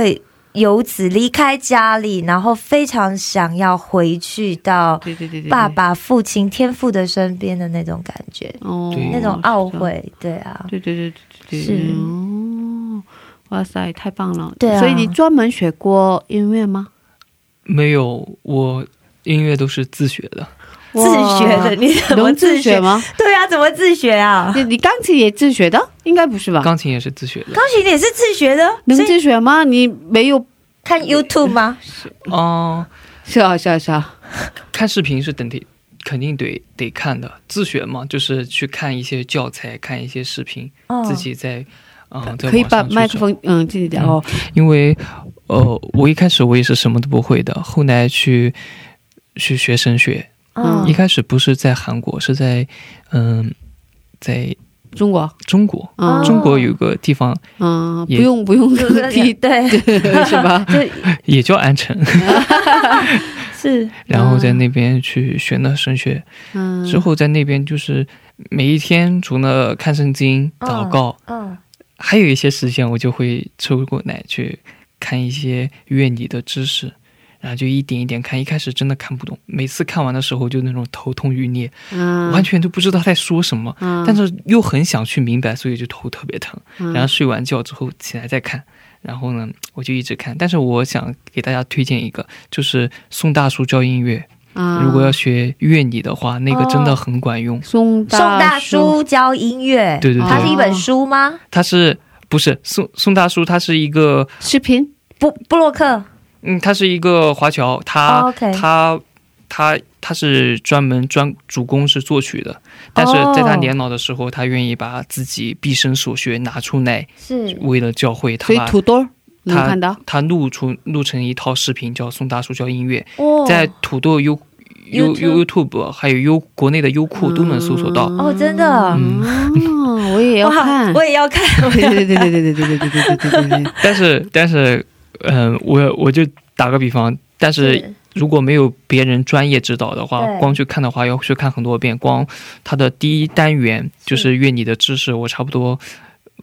游子离开家里，然后非常想要回去到对对对对，爸爸、父亲、天父的身边的那种感觉，哦那种懊。悔，对啊，对对对对对，是哦，哇塞，太棒了！对啊所以你专门学过音乐吗？没有，我音乐都是自学的。自学的，你怎么能自自学？吗？对啊，怎么自学啊？你你钢琴也自学的？应该不是吧？钢琴也是自学的。钢琴也是自学的，能自学吗？你没有？看 YouTube 吗？*laughs* 哦、是啊是啊是啊，*laughs* 看视频是等得肯定得得看的。自学嘛，就是去看一些教材，看一些视频，哦自己在嗯、在可以把麦克风嗯自己讲哦。因为呃，我一开始我也是什么都不会的，后来去去学声学，嗯。一开始不是在韩国，是在嗯、在中国，中国。嗯中国有个地方嗯，不用不用对提对，*laughs* 是吧？就 *laughs* 也叫安城，*laughs* 是。然后在那边去学了声学，嗯，之后在那边就是每一天除了看圣经、祷告，嗯还有一些时间我就会抽过来去看一些乐理的知识，然后就一点一点看。一开始真的看不懂，每次看完的时候就那种头痛欲裂，嗯完全都不知道在说什么，嗯但是又很想去明白，所以就头特别疼。嗯然后睡完觉之后起来再看，然后呢我就一直看。但是我想给大家推荐一个，就是宋大叔教音乐。啊如果要学乐理的话，那个真的很管用。宋宋大叔教音乐，对对对它是一本书吗？它是不是宋宋大叔？他是一个视频布布洛克嗯，他是一个华侨，他、他他他是专门专主攻是作曲的，但是哦在他年老的时候，他愿意把自己毕生所学拿出来，是为了教会，他所以土豆能他看到他录出录成一套视频，叫宋大叔教音乐，哦在土豆优。优 YouTube YouTube 还有优国内的优酷都能搜索到。哦，真的，嗯哦，我也要看，我也要看，*laughs* 对对对对对对对对对对对，*laughs* 但是但是，嗯、我我就打个比方，但是如果没有别人专业指导的话，光去看的话要去看很多遍。光它的第一单元就是乐理的知识，我差不多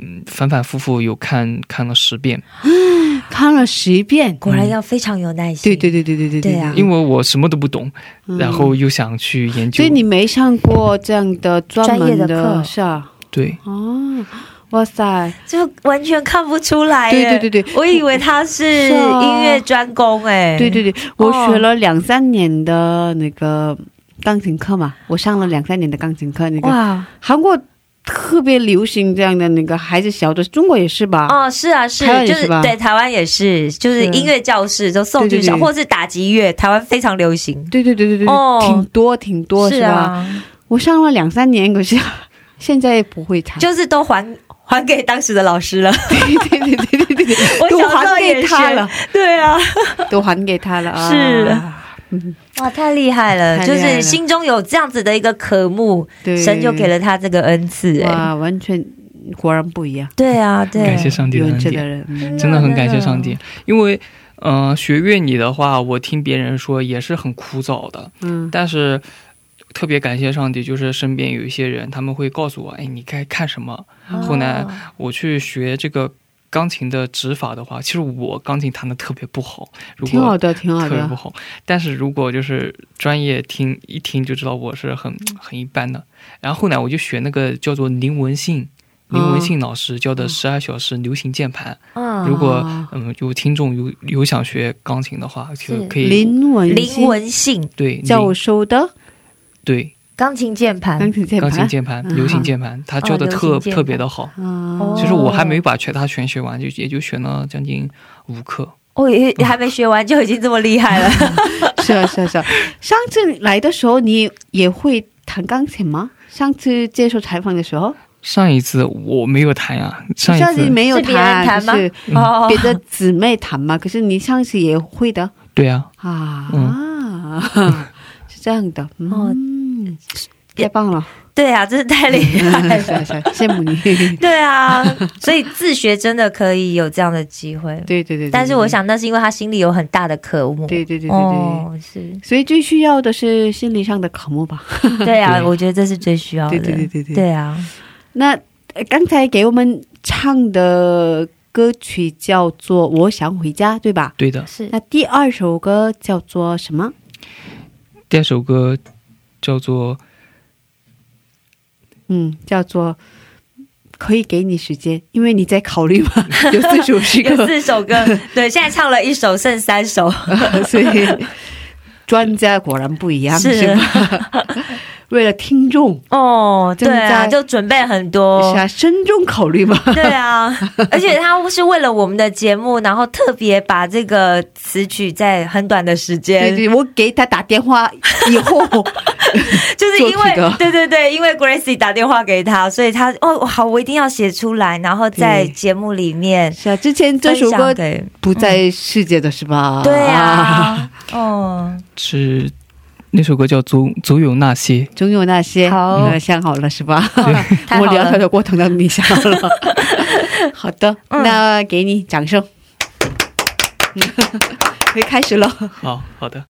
嗯反反复复有看看了十遍，*gasps* 看了十遍，果然要非常有耐心。对对对对对对对啊因为我什么都不懂，嗯然后又想去研究。所以你没上过这样的专门专业的课是啊？对哦，哇塞，就完全看不出来。对对对对。我以为他是音乐专攻哎。对对对，我哦学了两三年的那个钢琴课嘛，我上了两三年的钢琴课，那个哇，韩国特别流行这样的那个孩子小的，中国也是吧？哦，是啊，是。就是对台湾也是，就是是。音乐教室都送去小，对对对。或是打击乐，台湾非常流行。对对对对对，哦。挺多挺多是吧？啊，我上了两三年，可是现在不会弹。就是都还还给当时的老师了。对对对对对对都还给他了，对啊，都还给他了啊！是。哇，太厉害了！就是心中有这样子的一个科目，对。神就给了他这个恩赐。哎，哇，完全果然不一样。对啊，对，感谢上帝的恩典，真的很感谢上帝。因为嗯、呃学乐理的话，我听别人说也是很枯燥的，嗯。但是特别感谢上帝，就是身边有一些人，他们会告诉我，哎，你该看什么。后来哦我去学这个钢琴的指法的话，其实我钢琴弹的特别不好，如果挺好的，挺好的。特别不好。但是如果就是专业听一听就知道我是很很一般的。然后后来我就学那个叫做林文信。林文信老师教的十二小时流行键盘，嗯如果哦嗯有听众有有想学钢琴的话，就可以林文林信文信对教林授的对钢琴键盘钢琴键钢琴盘。键盘、嗯流行键盘，他教的特、行键盘特别的好。哦其实我还没把全他全学完，就也就学了将近五课。哦也还没学完就已经这么厉害了。是啊是啊是啊。*laughs* 上次来的时候，你也会弹钢琴吗？上次接受采访的时候，上一次我没有弹呀，上一上次次没有是别人弹，弹吗就是哦别的姊妹弹嘛。可是你上次也会的对啊，啊，嗯 *laughs* 是这样的，嗯，太棒了，对啊，真是太厉害羡慕你。*laughs* 对啊，所以自学真的可以有这样的机会。对对对，对但是我，想，那是因为他心里有很大的渴慕。对对对对对哦，是，所以最需要的是心理上的渴慕吧。*laughs* 对啊，我觉得这是最需要的。对对对对对对啊，那呃刚才给我们唱的歌曲叫做《我想回家》，对吧？对的。是那第二首歌叫做什么？第二首歌叫做嗯，叫做可以给你时间，因为你在考虑嘛，*laughs* 有四首诗有歌，四首歌，对，现在唱了一首，剩三首。所以专家果然不一样，是是吧？*laughs* 为了听众，哦，对啊，就准备很多是。啊，慎重考虑嘛。对啊，*laughs* 而且他是为了我们的节目，然后特别把这个词曲在很短的时间，对，我给他打电话以后，*laughs* 就是因为对对对，因为 Gracie 打电话给他，所以他哦好，我一定要写出来，然后在节目里面是啊，之前这首歌享给不在世界的是吧？对啊，*laughs* 哦，是那首歌叫《总总有那些》，总有那些。好。嗯想好了是吧？我们聊天了，的过程当中你想好了，好的，嗯。那给你掌声，*laughs* 可以开始了。好好的。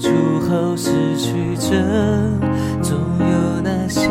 付出后失去着，总有那些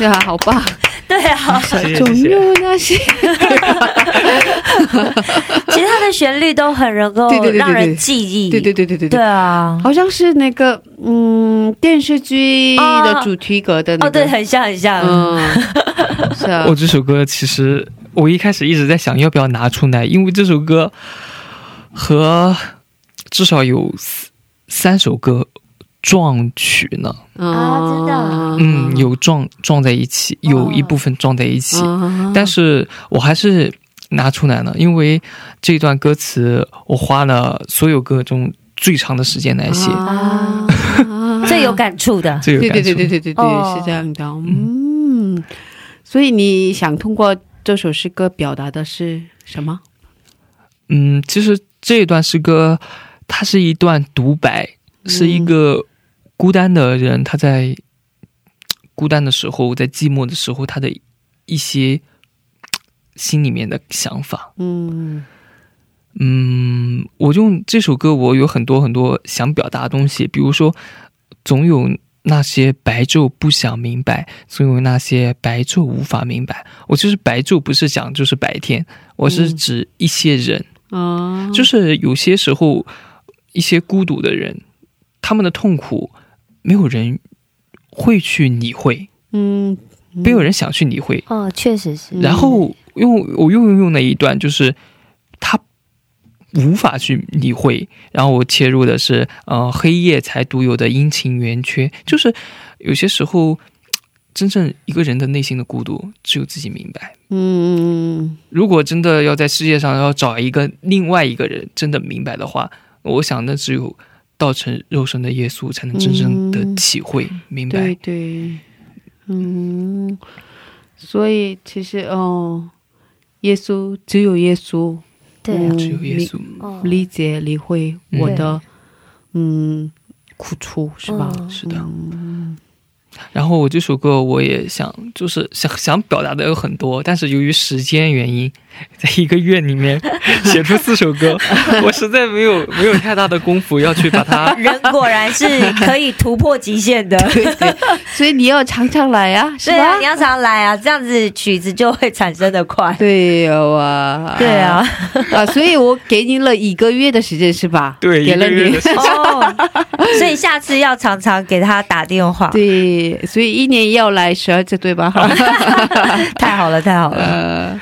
是啊，好棒！*laughs* 对啊，总有那些，*laughs* 其实它的旋律都很能够对对对对让人记忆。对对对对对对。啊，好像是那个嗯电视剧的主题歌的那个，哦，对，很像很像。嗯，*laughs* 是啊。我，这首歌其实我一开始一直在想要不要拿出来，因为这首歌和至少有三三首歌撞曲呢。啊真的啊？嗯，有撞撞在一起，有一部分撞在一起，嗯但是我还是拿出来了，因为这段歌词我花了所有歌中最长的时间来写，啊。*laughs* 最有感触的。最有感触。对对对对对对，哦。是这样的，嗯，所以你想通过这首诗歌表达的是什么？嗯，其实这一段诗歌，它是一段独白，是一个孤单的人，他在孤单的时候，在寂寞的时候，他的一些心里面的想法。嗯嗯，我用这首歌，我有很多很多想表达的东西，比如说，总有那些白昼不想明白，总有那些白昼无法明白。我就是白昼，不是讲就是白天，我是指一些人。啊，就是有些时候，一些孤独的人，他们的痛苦，没有人会去理会，嗯，没有人想去理会。哦，确实是。然后用我又用了一段，就是他无法去理会，然后我切入的是呃黑夜才独有的阴晴圆缺，就是有些时候，真正一个人的内心的孤独，只有自己明白。嗯如果真的要在世界上要找一个另外一个人真的明白的话，我想那只有道成肉身的耶稣才能真正的体会、明白。对对，嗯，所以其实哦，耶稣只有耶稣，对啊嗯只有耶稣哦理理解理会嗯我的嗯苦处是吧？嗯是的。嗯然后我这首歌我也想，就是想想表达的有很多，但是由于时间原因，*laughs* 在一个月里面写出四首歌，我实在没有没有太大的功夫要去把它。人果然是可以突破极限的。对对，所以你要常常来啊，是吧对啊，你？要常来啊，这样子曲子就会产生的快。对啊，*laughs* 对啊，啊，所以我给你了一个月的时间是吧？对给了你一个月的。时哦，所以下次要常常给他打电话。对，所以一年要来十二次，对吧？*laughs* 太好了，太好了。呃，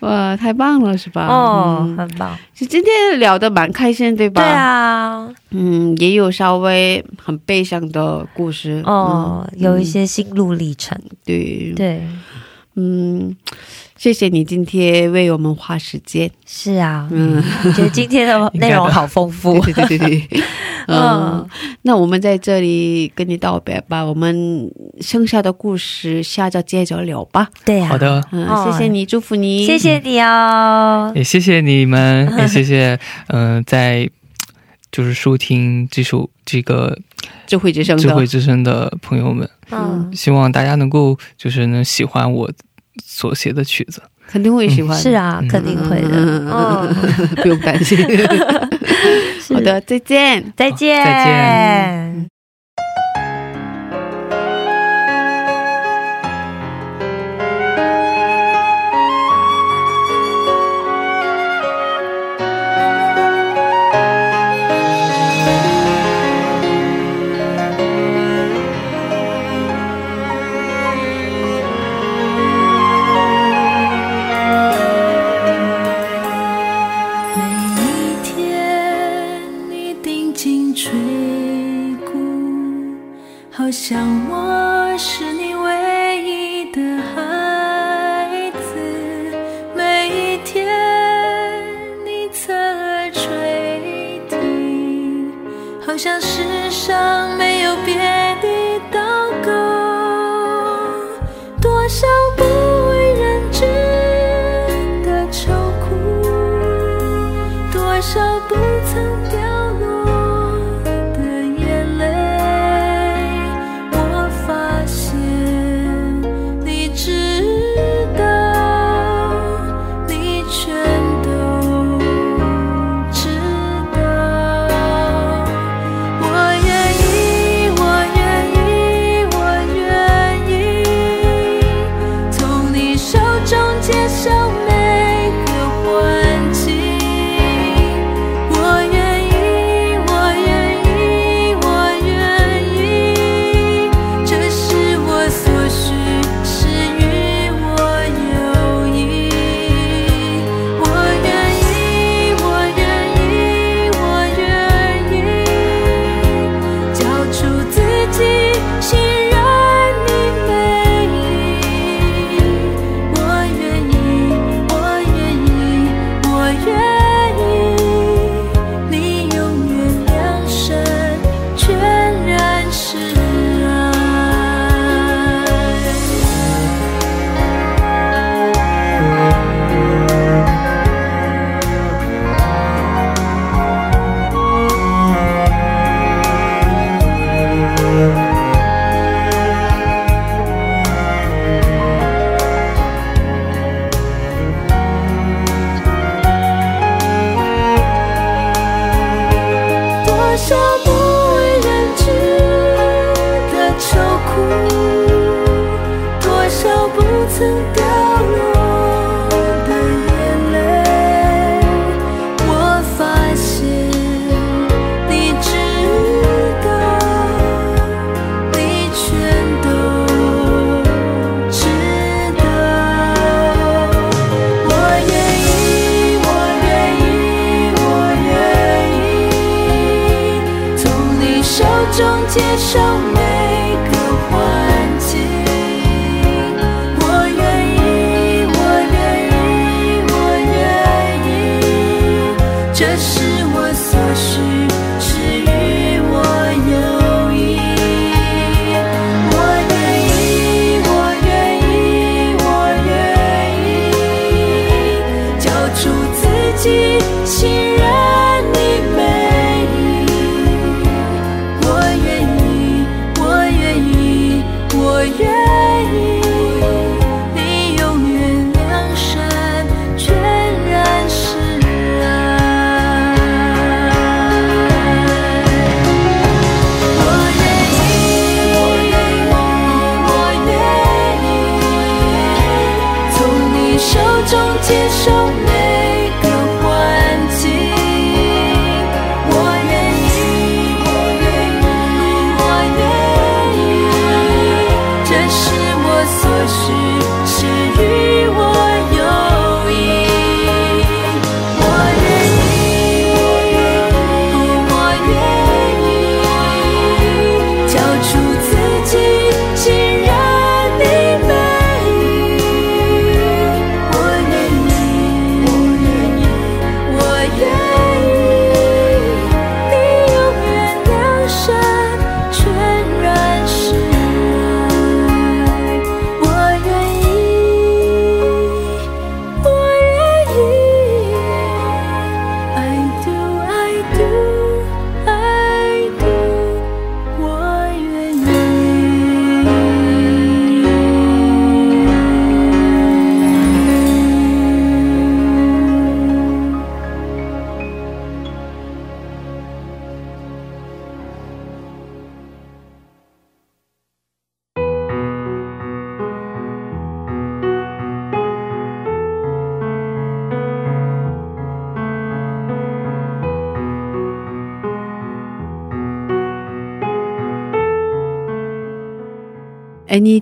哇，太棒了，是吧？哦，嗯很棒。其实今天聊的蛮开心，对吧？对，啊，嗯，也有稍微很悲伤的故事。哦，嗯有一些心路历程。对，对，嗯，谢谢你今天为我们花时间。是啊，嗯，我觉得今天的内容好丰富。*laughs* 对对对对对，*laughs* 嗯，那我们在这里跟你道别吧，我们剩下的故事下周接着聊吧。对呀、好的，嗯，哦谢谢你，祝福你，谢谢你哦。也谢谢你们，*laughs* 也谢谢嗯、呃在就是收听这首这个智慧之声的智慧之声的朋友们，嗯，希望大家能够就是能喜欢我所写的曲子。肯定会喜欢的，是啊，肯定会的。嗯，嗯，不用担心。好的，再见。再见，再见。好像我是你唯一的孩子。每一天，你侧耳垂听，好像世上没有别的祷告。多少不为人知的愁苦，多少不曾掉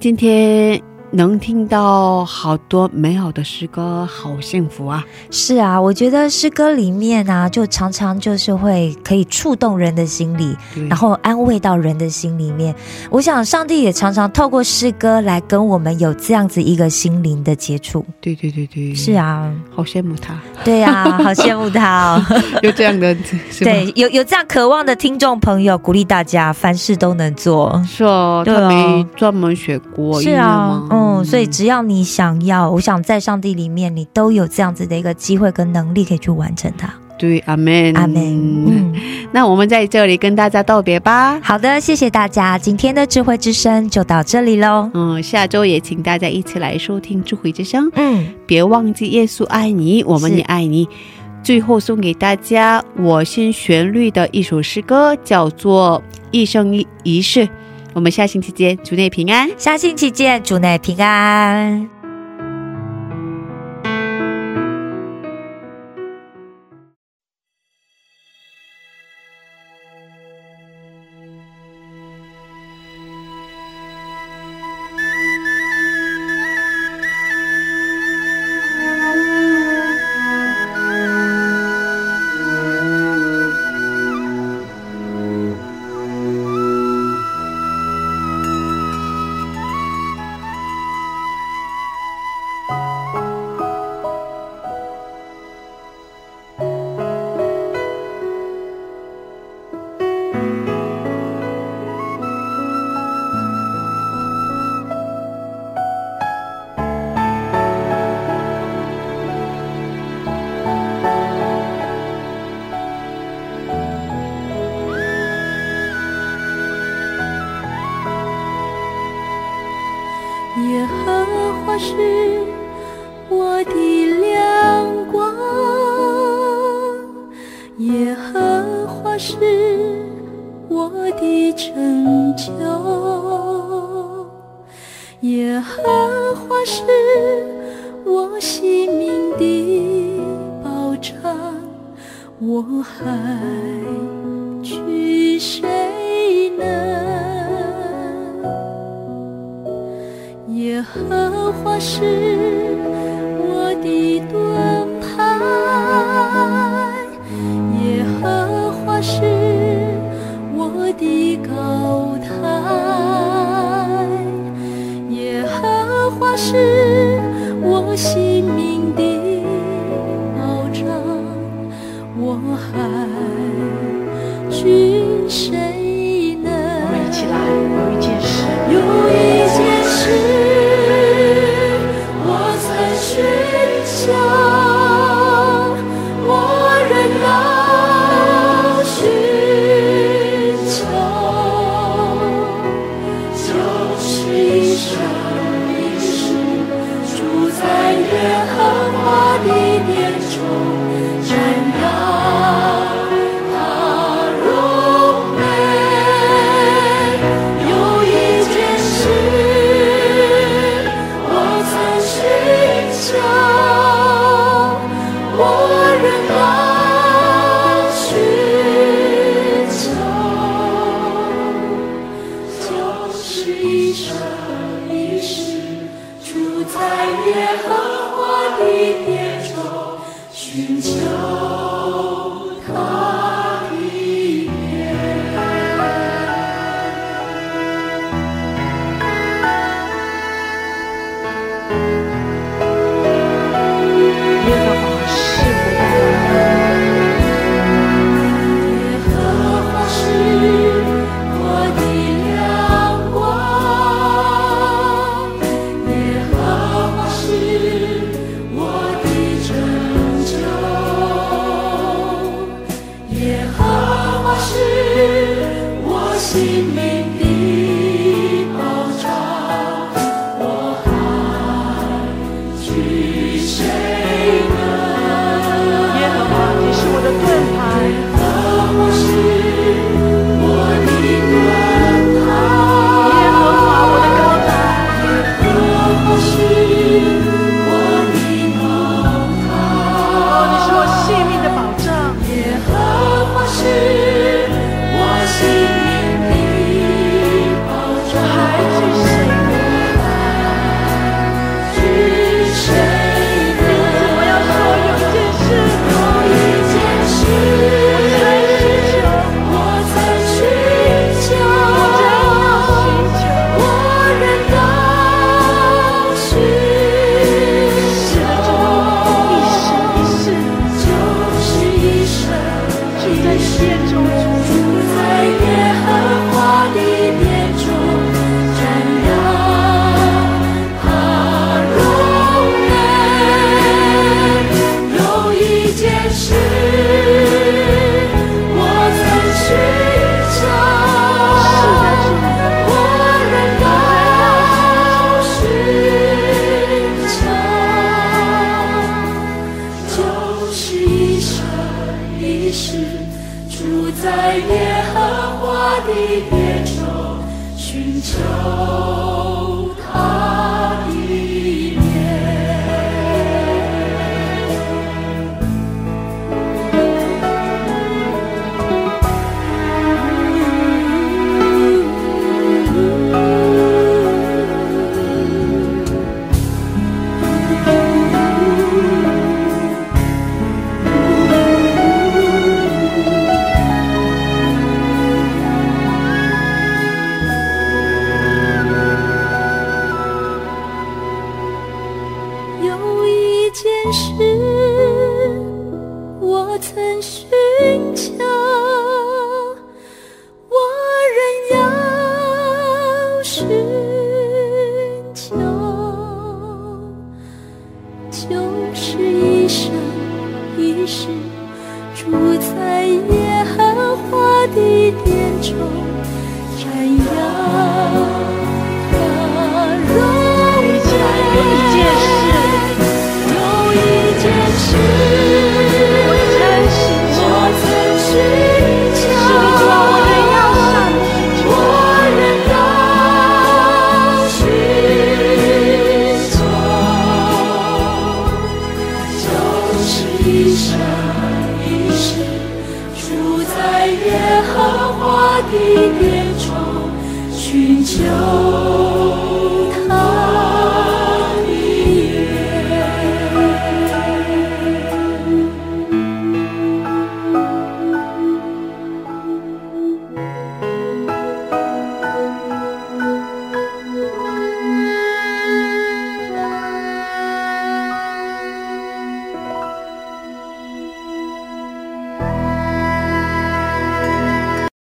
今天能听到好多美好的诗歌，好幸福啊！是啊，我觉得诗歌里面啊，就常常就是会可以触动人的心里，然后安慰到人的心里面。我想上帝也常常透过诗歌来跟我们有这样子一个心灵的接触。对对对对，是，啊，好羡慕他，*laughs* 对呀、好羡慕他哦。*laughs* 有这样的，对，有有这样渴望的听众朋友，鼓励大家凡事都能做。是哦，他没专门学过是啊吗？，嗯，所以只要你想要，我想在上帝里面，你都有这样子的一个机会跟能力可以去完成它。对，阿门，阿门。嗯，*laughs* 那我们在这里跟大家道别吧。好的，谢谢大家，今天的智慧之声就到这里喽。嗯，下周也请大家一起来收听智慧之声。嗯，别忘记耶稣爱你，我们也爱你。最后送给大家我心旋律的一首诗歌，叫做《一生一一世》。我们下星期见，主内平安。下星期见，主内平安。